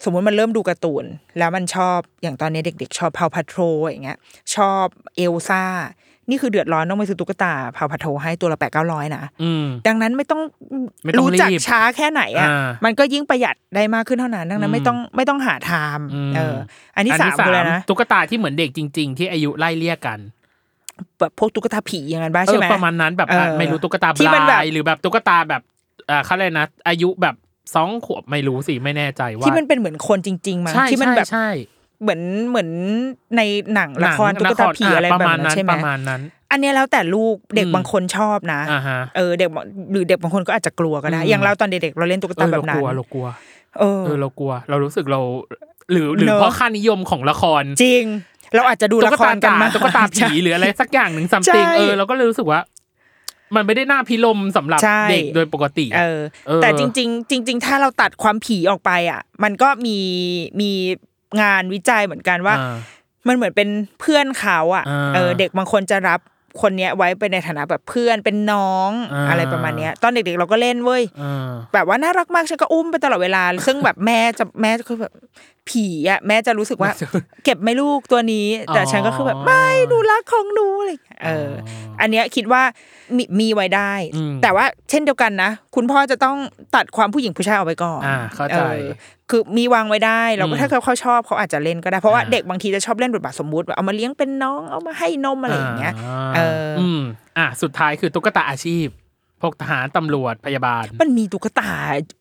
สมมติมันเริ่มดูการ์ตูน แล้วมันชอบอย่างตอนนี้เด็ก ๆ ชอบพาวพัทโ l อย่างเงี้ย ชอบเอลซ่า นี่คือเดือดร้อนต้องไปซื้อตุ๊กตาพาวพัทโ l ให้ตัวละแปดเก้าร้อยนะอืมดังนั้นไม่ต้องไม่ต้องรู้จักรีบช้าแค่ไหนอะอ่ามันก็ยิ่งประหยัดได้มากขึ้นเท่านั้น ดังนั้นไม่ต้องไม่ต้องหาทามอืมเออ อันที่สามคืออะไรนะตุ๊กตาที่เหมือนเด็กจริง ๆ ที่อายุไล่เลี่ยกันแบบพวกตุ๊กตาผีอย่างนั้นบ้างเอใช่อไหมประมาณนั้นแบบเออไม่รู้ตุ๊กตาบที่มันแบบลายหรือแบบตุ๊กตาแบบอ่าเขาเลยกนะ อายุแบบ สองขวบไม่รู้สิไม่แน่ใจว่าที่มันเป็นเหมือนคนจริง ๆมาใช่ที่มันแบบใช่เหมือนเหมือนในหนังหละนังครตุ๊กตาผีละคอะไรประแบบมาณนั้นนั้นใช่ไหมประมาณนั้น อันเนี้ยแล้วแต่ลูกเด็กอืมบางคนชอบนะอ่าฮะเออเด็กบางหรือเด็กบางคนก็อาจจะกลัวก็ได้อืมอย่างเราตอนเด็กๆเราเล่นตุ๊กเอตาอแบเราบกนั้นลัวเรากลัวเออเออเรากลัว เรารู้สึกเรา หรือหรือเนอะเพราะค่านิยมของละครจริง เราอาจจะดูละครกันมาตุ๊กตาผีหรืออะไรสักอย่างหนึ่งซัมติงใช่เออเราก็เลยรู้สึกว่า มันไม่ได้น่าพิลมสำหรับใช่เด็กโดยปกติเออะอเออ แต่จริง ๆ จริง ๆ ถ้าเราตัดความผีออกไปอะ มันก็มีมีงานวิจัยเหมือนกันว่าอ่ามันเหมือนเป็นเพื่อนเขาอะอ่าเออเด็กบางคนจะรับคนเนี้ยไว้เป็นในฐานะแบบเพื่อนเป็นน้องอ่าอะไรประมาณเนี้ย ตอนเด็กๆเราก็เล่นเว้ยเออแบบว่าน่ารักมากฉันก็อุ้มไปตลอดเวลา ซึ่งแบบแม่จะแม่ก็แบบ ผีอะแม่จะรู้สึกว่า เก็บไหม่ลูกตัวนี้ แต่ฉันก็คือแบบไม่หนูรักของหนูอะไรอย่างเงี้ยเอออ อันเนี้ยคิดว่ามีมีไว้ได้อืมแต่ว่าเช่นเดียวกันนะ คุณพ่อจะต้องตัดความผู้หญิงผู้ชายออกไปก่อนอ่าเข้าใจออคือมีวางไว้ได้แล้วก็อืมถ้าเขาเขาชอบเขาอาจจะเล่นก็ได้ เพราะว่าอ่าเด็กบางทีจะชอบเล่นบทบาทสมมุติแบบเอามาเลี้ยงเป็นน้องเอามาให้นมอะไรอย่างเงี้ยเออออืมอะสุดท้ายคือตุ๊กตาอาชีพพวกทหารตำรวจพยาบาล มันมีตุ๊กตา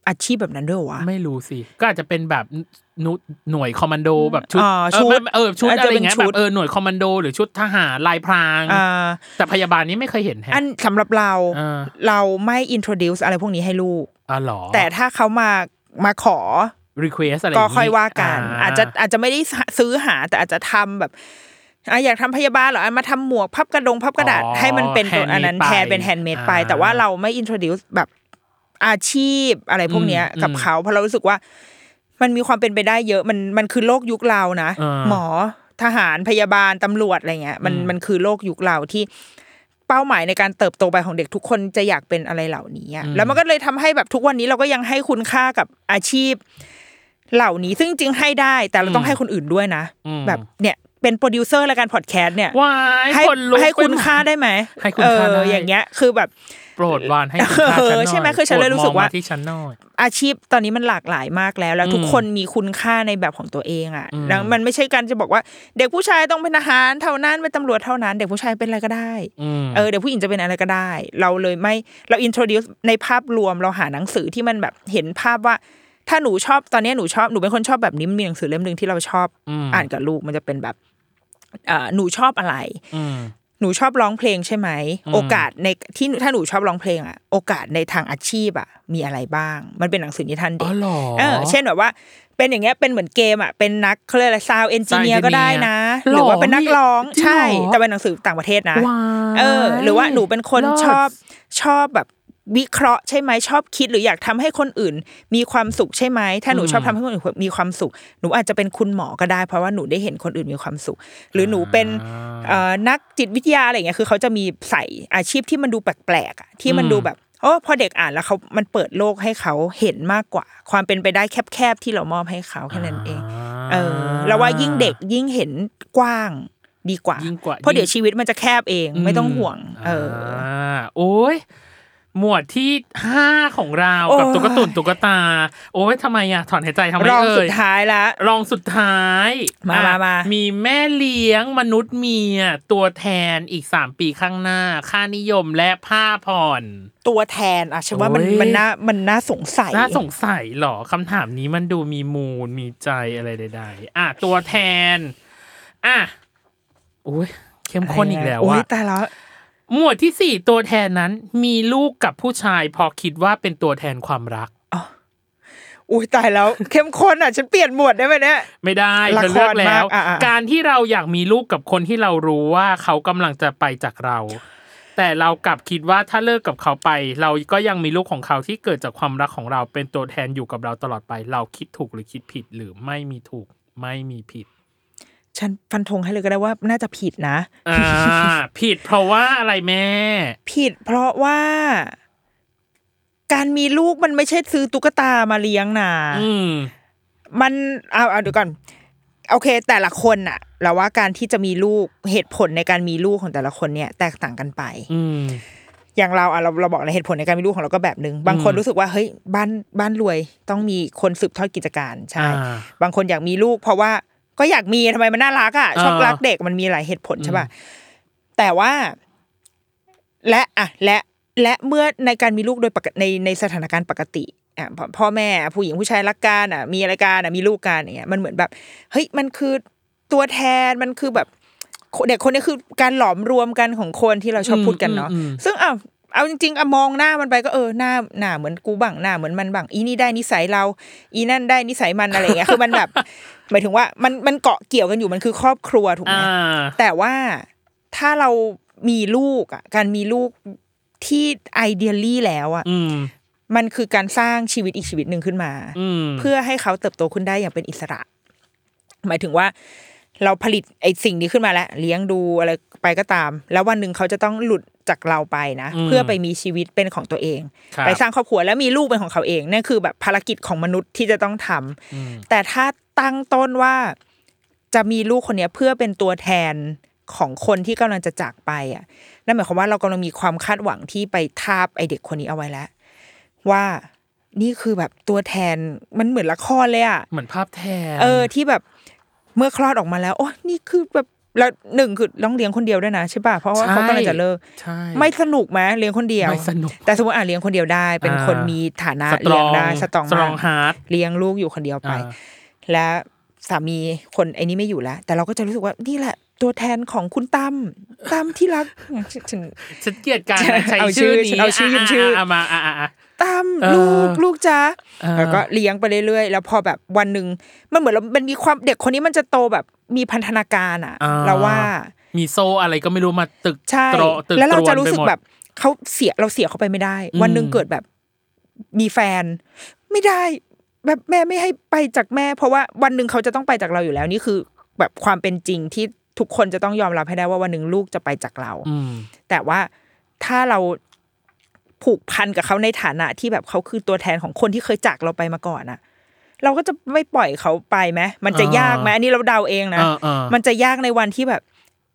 อาชีพแบบนั้นด้วยเหรอวะไม่รู้สิ ก็อาจจะเป็นแบบนุ หน่วยคอมมานโดแบบชุดอ่าเออชุดไม่เออชุดอาจอะจะไรเป็นเงี้ยชุแบดบเออหน่วยคอมมานโด หรือชุดทหารลายพรางอ่าแต่พยาบาลนี่ไม่เคยเห็นแฮะอันสำหรับเราอ่าเราไม่ introduce อะไรพวกนี้ให้ลูกอ๋อเหรอแต่ถ้าเขามามาขอ request อะไรก็ค่อยว่ากันอ่าอาจจะอาจจะไม่ได้ซื้อหาแต่อาจจะทำแบบอะอยากทำพยาบาลเหรออะมาทำหมวกพับกระดงพับกระดาษอ๋อให้มันเป็นตัว handmade อันนั้นไปแทนเป็น handmade ไปอ่าแต่ว่าเราไม่ introduce แบบอาชีพอะไรพวกเนี้ยอืมกับเขาเพราะเรารู้สึกว่า มันมีความเป็นไปได้เยอะมันมันคือโลกยุคเรานะอ่าหมอทหารพยาบาลตำรวจอะไรเงี้ยมันอืมมันคือโลกยุคเราที่เป้าหมายในการเติบโตไปของเด็กทุกคนจะอยากเป็นอะไรเหล่านี้อะแล้วมันก็เลยทำให้แบบทุกวันนี้เราก็ยังให้คุณค่ากับอาชีพ เหล่านี้ซึ่งจริงๆให้ได้ แต่เราต้องให้คนอื่นด้วยนะอืมแบบเนี่ย เป็นโปรดิวเซอร์รายการพอดแคสต์เนี่ยว้ายให้คนลุกให้คุณไปมดค่าได้ไหมให้คุณค่าเออได้อย่างเงี้ย คือแบบโปรดวานให้คุณค่าเออฉันหน่อยใช่ไหมคือฉันเลยรู้สึกว่าโปดมองมที่ฉันหน่อยอาชีพตอนนี้มันหลากหลายมากแล้ว แล้วทุกอืมคนมีคุณค่าในแบบของตัวเองอะอืมดังมันไม่ใช่การจะบอกว่า เด็กผู้ชายต้องเป็นทหารเท่านั้นเป็นตำรวจเท่านั้น เด็กผู้ชายเป็นอะไรก็ได้อืมเออเด็กผู้หญิงจะเป็นอะไรก็ได้ เราเลยไม่เราอินโทรดิวในภาพรวมเราหาหนังสือที่มันแบบเห็นภาพว่าถ้าหนูชอบตอนนี้หนูชอบหนูเป็นคนชอบแบบนี้มันมีหนังสือเล่มหนึ่งที่เราชอบอืมอ่านกับลูกมันจะเป็นแบบอ่า หนูชอบอะไรอืมหนูชอบร้องเพลงใช่ไหมอืมโอกาสในที่ถ้าหนูชอบร้องเพลงอะโอกาสในทางอาชีพอะมีอะไรบ้าง มันเป็นหนังสือนิทานเด็อ๋กอเหรอเออเช่นแบบว่าเป็นอย่างเงี้ยเป็นเหมือนเกมอะเป็นนักเขาเรียกอะไรซาวเอนจิเนีย Sound ก็ได้นะ engineer หรือว่าเป็นนักร้องหรอใช่จริงเหรอแต่เป็นหนังสือต่างประเทศนะว้ายเออ หรือว่าหนูเป็นคนเลิศชอบชอบแบบ วิเคราะห์ใช่ไหมชอบคิด หรืออยากทำให้คนอื่น มีความสุขใช่ไหมถ้าหนูชอบทำให้คนอื่นมีความสุข หนูอาจจะเป็นคุณหมอก็ได้ เพราะว่าหนูได้เห็นคนอื่นมีความสุข หรือหนูเป็นเอ่อนักจิตวิทยาอะไรอย่างเงี้ยคือเขาจะมีใส่อาชีพที่มันดูแปลกๆอะที่มันดูแบบโอ้พอเด็กอ่านแล้วเขามันเปิดโลกให้เขาเห็นมากกว่า ความเป็นไปได้แคบๆที่เรามอบให้เขาแค่นั้นเอง เออแล้วว่ายิ่งเด็กยิ่งเห็นกว้างดีกว่ายิ่งกว่าเพราะเดี๋ยวชีวิตมันจะแคบเองไม่ต้องห่วง เอออาโอ้ย หมวดที่ห้าของเรากับโอ้ยตุ๊กตุนตุ๊กตา โอ้ยทำไมอะถอนหายใจทำไมรองเอ่สุยดท้ายละรองสุดท้ายมาอะมามามีแม่เลี้ยงมนุษย์เมียตัวแทนอีกสามปีข้างหน้า ค่านิยมและผ้าผ่อน ตัวแทนอะฉันว่ามันโอ้ยมันน่ามันน่าสงสัยน่าสงสัยเหรอคำถามนี้มันดูมีมูลมีใจอะไรใดๆอะตัวแทน อะโอ้ยเข้มข้นอีกแล้วโอ้ว่ะยตายแล้ว หมวดที่สี่ตัวแทนนั้น มีลูกกับผู้ชายพอคิดว่าเป็นตัวแทนความรักอุ้ยตายแล้วเข้มข้นอะฉันเปลี่ยนหมวดได้ไหมเนี่ยไม่ได้ละเธอครเลือกแล้วมากอะอะการที่เราอยากมีลูกกับคนที่เรารู้ว่าเขากำลังจะไปจากเรา แต่เรากลับคิดว่าถ้าเลิกกับเขาไป เราก็ยังมีลูกของเขาที่เกิดจากความรักของเราเป็นตัวแทนอยู่กับเราตลอดไป เราคิดถูกหรือคิดผิดหรือไม่มีถูกไม่มีผิด ฉันฟันธงให้เลยก็ได้ว่าน่าจะผิดนะ อ่า ผิดเพราะว่าอะไรแม่ ผิดเพราะว่า การมีลูกมันไม่ใช่ซื้อตุ๊กตามาเลี้ยงนะอืมมันเอาเอาเดี๋ยวก่อนโอเค แต่ละคนน่ะเราว่าการที่จะมีลูกเหตุผลในการมีลูกของแต่ละคนเนี่ย แตกต่างกันไป อืมอย่างเราอะเราเราบอกเลยเหตุผลในการมีลูกของเราก็แบบหนึ่งบางคนอืมรู้สึกว่าเฮ้ยบ้านบ้านรวยต้องมีคนสืบทอดกิจการใช่อ่าบางคนอยากมีลูก เพราะว่า ก็อยากมีทำไมมันน่ารักอะชอบอ่ารัรักเด็กมันมีหลายเหตุผลใช่ป่ะแต่ว่า และอะและและเมื่อในการมีลูกโดยปกติในในสถานการณ์ปกติอะพ่อพ่อแม่ผู้หญิงผู้ชายรักกันอะ มีอะไรกันอะมีลูกกันอย่างเงี้ยมันเหมือนแบบเฮ้ยมันคือตัวแทนมันคือแบบเด็กคนนี้คือการหลอมรวมกันของคนที่เราชอบพูดกันเนาะอืมอืมซึ่งเอา เอาจริงๆอะมองหน้ามันไปก็เออหน้าหน้าเหมือนกูบ้างหน้าเหมือนมันบ้างอีนี่ได้นิสัยเรา อีนั่นได้นิสัยมันอะไรอย่างเงี้ยคือมันแบบหมายถึงว่ามันมันเกาะเกี่ยวกันอยู่มันคือครอบครัวถูกไหมอ่าแต่ว่าถ้าเรามีลูกอะการมีลูกที่ไอเดียลี่แล้วอะอืมมันคือการสร้างชีวิตอีกชีวิตหนึ่งขึ้นมาอืมเพื่อให้เขาเติบโตขึ้นได้อย่างเป็นอิสระ หมายถึงว่า เราผลิตไอ้สิ่งนี้ขึ้นมาแล้ว เลี้ยงดูอะไรไปก็ตาม แล้ววันหนึ่งเขาจะต้องหลุดจากเราไปนะอืมเพื่อไปมีชีวิตเป็นของตัวเองครับไปสร้างครอบครัวแล้วมีลูกเป็นของเขาเองนั่นคือแบบภารกิจของมนุษย์ที่จะต้องทำอืมแต่ถ้าตั้งต้นว่าจะมีลูกคนเนี้ยเพื่อเป็นตัวแทนของคนที่กำลังจะจากไปอะนั่นหมายความว่าเรากำลังมีความคาดหวังที่ไปทาบไอเด็กคนนี้เอาไว้แล้ว ว่านี่คือแบบตัวแทนมันเหมือนละครเลยอะเหมือนภาพแทน เออที่แบบ เมื่อคลอดออกมาแล้วโอ้นี่คือแบบแล้วหนึ่งคือต้องเลี้ยงคนเดียวด้วยนะใช่ป่ะเพราะว่าเขากำลังจะเลิกใช่ไม่สนุกไหมเลี้ยงคนเดียวไม่สนุกแต่สมมติอะเลี้ยงคนเดียวได้ เป็นอ่าคนมีฐานะสตรเลี้ยองงได้สตรองสตรองมากฮาร์ดเลี้ยงลูกอยู่คนเดียวไปอ่าและสามีคนไอ้นี้ไม่อยู่แล้ว แต่เราก็จะรู้สึกว่านี่แหละตัวแทนของคุณตั้มตั้มที่รักฉันฉันเกลียดการนะใช้เอาชื่ชื่ออนี้เอาชื่อยืมชื่ออะมาอะอะอะ ตั้มเออลูกลูกจ้าเออแล้วก็เลี้ยงไปเรื่อยๆ แล้วพอแบบวันหนึ่งมันเหมือนเรามันมีความเด็กคนนี้มันจะโตแบบมีพันธนาการอะอ่าเราว่ามีโซ่อะไรก็ไม่รู้มาตึกใช่ตรตึกแล้วเราจะตนรู้สึกไปหมดแบบเขาเสียเราเสียเขาไปไม่ได้อืมวันหนึ่งเกิดแบบมีแฟน ไม่ได้ แบบแม่ไม่ให้ไปจากแม่ เพราะว่าวันหนึ่งเขาจะต้องไปจากเราอยู่แล้วนี่คือ แบบความเป็นจริงที่ทุกคนจะต้องยอมรับให้ได้ว่าวันหนึ่งลูกจะไปจากเราอืมแต่ว่าถ้าเรา ผูกพันกับเขาในฐานะที่แบบเขาคือตัวแทนของคนที่เคยจากเราไปมาก่อนอะเราก็จะไม่ปล่อยเขาไปไหมมันจะยากไหมอันนี้เราเดาเองนะเออเออมันจะยากในวันที่แบบ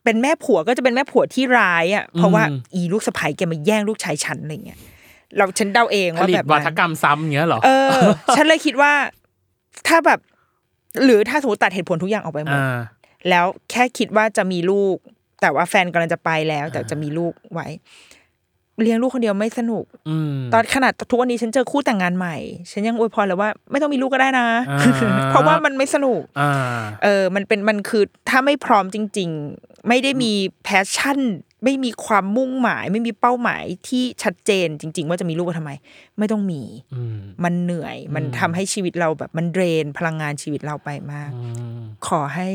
เป็นแม่ผัวก็จะเป็นแม่ผัวที่ร้ายอะเพราะว่าอืมอีลูกสะใภ้แกมาแย่งลูกชายฉันอะไรเงี้ยเราฉันเดาเองผว่าลิตแบบวันั้นฒกรรมซ้ำอย่างเงี้ยเหรอเออ ฉันเลยคิดว่าถ้าแบบ หรือถ้าสมมติตัดเหตุผลทุกอย่างออกไปหมดอ่าแล้วแค่คิดว่าจะมีลูก แต่ว่าแฟนกำลังจะไปแล้ว แต่จะมีลูกไว้ เลี้ยงลูกคนเดียวไม่สนุกอืมตอนขนาดทุกวันนี้ฉันเจอคู่แต่งงานใหม่ ฉันยังอวยพรเลยว่าไม่ต้องมีลูกก็ได้นะอ่าเพราะว่ามันไม่สนุกอ่าเออ มันเป็นมันคือถ้าไม่พร้อมจริง ๆ ไม่ได้มี passion ไม่มีความมุ่งหมาย ไม่มีเป้าหมายที่ชัดเจนจริง ๆ ว่าจะมีลูกทำไม ไม่ต้องมีอืมมันเหนื่อย มันทำให้ชีวิตเราแบบมันเดรนพลังงานชีวิตเราไปมากอืมขอให้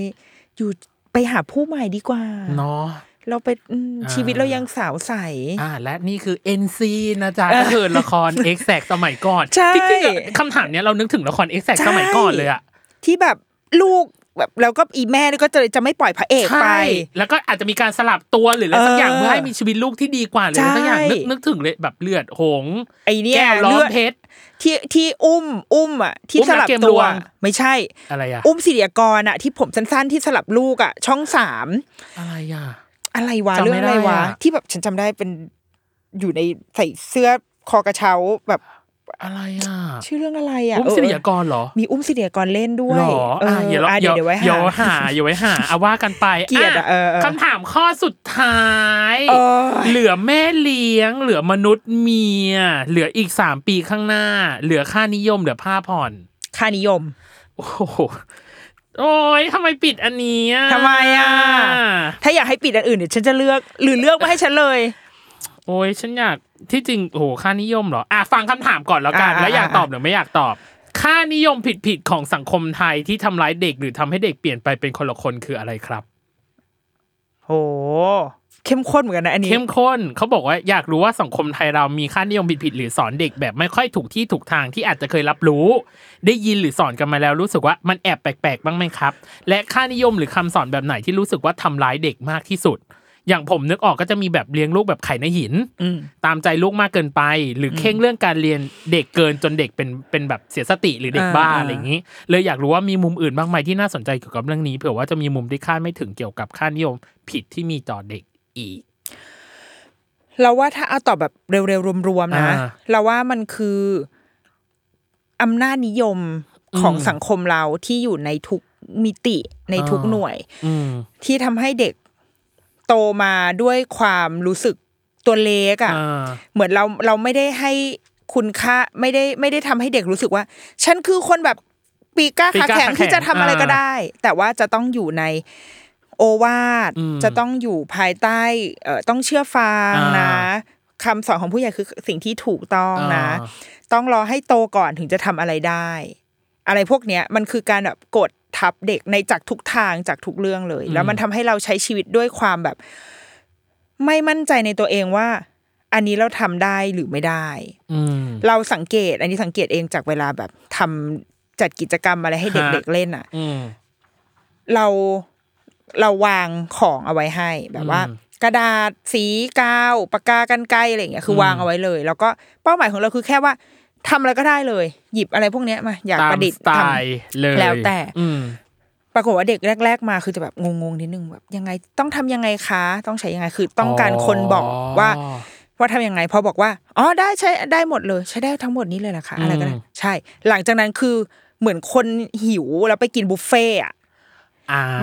อยู่ไปหาผู้ใหม่ดีกว่าเนาะ เราไปอืมอ่าชีวิตเรายังสาวใสอ่าและนี่คือ NC นะจ๊ะก็คือละคร X แ c สมัยก่อนใช่จริงๆอะคำถามเนี้ยเรานึกถึงละคร X แ c สมัยก่อนเลยอะที่แบบลูกแบบแล้วก็อีแม่นี่ก็จะจะไม่ปล่อยพระเอกไปใช่แล้วก็อาจจะมีการสลับตัวหรืออะไรสักอย่างเออเพื่อให้มีชีวิตลูกที่ดีกว่าหรืออะไรสักอย่างใช่นึกนึกถึงเลยแบบเลือดหงส์ไอเนี่ยแก้วล้อเลืมอดเพชรที่ที่อุ้มอุ้มอะที่อุ้มสนักลับเกมตัลววงไม่ใช่อะไรอะอุ้มศิริยากรอะที่ผมสั้นๆที่สลับลูกอะช่องสามอะไรอะ อะไรวะจำไม่เรื่องอะไรวะได้อะที่แบบฉันจำได้เป็นอยู่ในใส่เสื้อคอกระเช้าแบบอะไรอะชื่อเรื่องอะไรอะอุ้มเออศิริยากรเหรอ มีอุ้มศิริยากรเล่นด้วยหรอเอออะอย่าอะเดี๋เดี๋ยยววเดี๋ยวไว้เดี๋ยวหาหาอย่าไว้หาเอาว่ากันไปเกลียดอะเออเออคำถามข้อสุดท้ายเออเหลือแม่เลี้ยง เหลือมนุษย์เมีย เหลืออีกสามปีข้างหน้า เหลือค่านิยมเหลือผ้าผ่อน ค่านิยม โอ้ โหโอ้ยทำไมปิดอันนี้อะทำไมอะ ถ้าอยากให้ปิดอันอื่นเดี๋ยวฉันจะเลือก หรือเลือกมาให้ฉันเลย โอ้ยฉันอยากที่จริงโอ้โหค่านิยมเหรอ อะฟังคำถามก่อนแล้วกันอะแล้วอยากอะตอบหรือไม่อยากตอบ ค่านิยมผิดๆของสังคมไทยที่ทำร้ายเด็กหรือทำให้เด็กเปลี่ยนไปเป็นคนละคนคืออะไรครับ โห เข้มข้นเหมือนกันนะอันนี้เข้มข้นเขาบอกว่าอยากรู้ว่าสังคมไทยเรามีค่านิยมผิดๆหรือสอนเด็กแบบไม่ค่อยถูกที่ถูกทางที่อาจจะเคยรับรู้ ได้ยินหรือสอนกันมาแล้วรู้สึกว่ามันแอบแปลกๆบ้างไหมครับ และค่านิยมหรือคำสอนแบบไหนที่รู้สึกว่าทำร้ายเด็กมากที่สุด อย่างผมนึกออกก็จะมีแบบเลี้ยงลูกแบบไข่ในหินอืมตามใจลูกมากเกินไป หรือเข่งเรื่องการเรียนเด็กเกินจนเด็กเป็นเป็นแบบเสียสติหรือเด็กบ้าอ่าอะไรอย่างนี้ เลยอยากรู้ว่ามีมุมอื่นบ้างไหมที่น่าสนใจเกี่ยวกับเรื่องนี้เผื่อว่าจะมีมุมที่คาดไม่ถึงเกี่ยวกับค่านิยมผิดที่มีต่อเด็ก อีก เราว่าถ้าเอาตอบแบบเร็วๆรวมๆนะอ่าเราว่ามันคืออำนาจนิยมของอืมสังคมเราที่อยู่ในทุกมิติในทุกอ่าหน่วยอืมที่ทำให้เด็กโตมาด้วยความรู้สึกตัวเล็กอะอ่าเหมือนเราเราไม่ได้ให้คุณค่าไม่ได้ไม่ได้ทำให้เด็กรู้สึกว่า ฉันคือคนแบบปีกล้าปีขากล้าแข็งขาแข็งที่จะทำอะไรก็อ่าได้ แต่ว่าจะต้องอยู่ใน โอวาทอืมจะต้องอยู่ภายใต้เอ่อต้องเชื่อฟังอ่านนะคำสอนของผู้ใหญ่คือสิ่งที่ถูกต้องนะอ่าต้องรอให้โตก่อนถึงจะทำอะไรได้ อะไรพวกเนี้ยมันคือการแบบกดทับเด็กในจากทุกทางจากทุกเรื่องเลย แล้วมันทำให้เราใช้ชีวิตด้วยความแบบ ไม่มั่นใจในตัวเองว่า อันนี้เราทำได้หรือไม่ได้อืมเราสังเกต อันนี้สังเกตเองจากเวลาแบบทำจัดกิจกรรมอะไรให้ฮะเด็กๆเล่นอะอืมเรา เราวางของเอาไว้ให้แบบว่าอืมกระดาษสีกาวปากกากันไกรอะไรอย่างเงี้ยคืออมวางเอาไว้เลย แล้วก็เป้าหมายของเราคือแค่ว่าทำอะไรก็ได้เลย หยิบอะไรพวกเนี้ยมาอยากตามประดิษฐ์สไตทล์เลยแล้วแต่อืมำปรากฏว่าเด็กแรก ๆ มาคือจะแบบงงๆนิดนึงแบบยังไงต้องทำยังไงคะต้องใช้ยังไงคือต้องการคนบอกว่า ว่าทำยังไงพอบอกว่าอ๋อได้ใช้ได้หมดเลย ใช้ได้ทั้งหมดนี้เลยเหรอคะอะไรก็ได้อืมใช่ หลังจากนั้นคือเหมือนคนหิวแล้วไปกินบุฟเฟ่ต์อะอ่า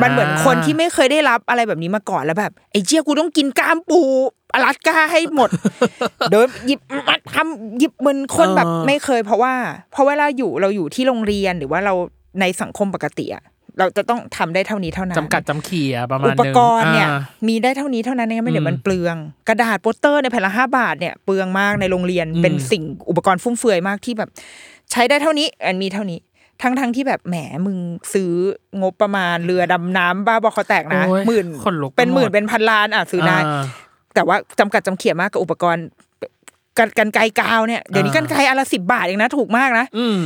มันเหมือนคนที่ไม่เคยได้รับอะไรแบบนี้มาก่อนแล้วแบบไอ้เจี๊ยกูต้องกินกล้ามปูอลาสก้าให้หมดเดินหยิบมาทำหยิบเหมือนคนแบบไม่เคยเพราะว่าเพราะเวลาอยู่เราอยู่ที่โรงเรียนหรือว่าเราในสังคมปกติอะเราจะต้องทำได้เท่านี้เท่านั้นจำกัดจำเขียประมาณอุนึงปกรณ์เนี่ยอ่ามีได้เท่านี้เท่านั้นไม่งั้นเดี๋ยวมันเปลือง กระดาษโปสเตอร์ในแผ่นละห้าบาทเนี่ยเปลืองมากในโรงเรียนอืมเป็นสิ่งอุปกรณ์ฟุ่มเฟือยมากที่แบบ ใช้ได้เท่านี้อันมีเท่านี้ ทั้งทั้งที่แบบแหมมึงซื้องบประมาณเรือดำน้ำบ้าบอคอแตกนะโอ้ยหมื่นขนลุกเป็นหมื่นไปหมดเป็นพันล้านอะซื้อได้อ่าแต่ว่าจำกัดจำเขียมากกับอุปกรณ์กันกันไกรกาวเนี่ยเดี๋ยวนี้อ่ากันไกรอันละสิบบาทเองนะถูกมากนะ อืม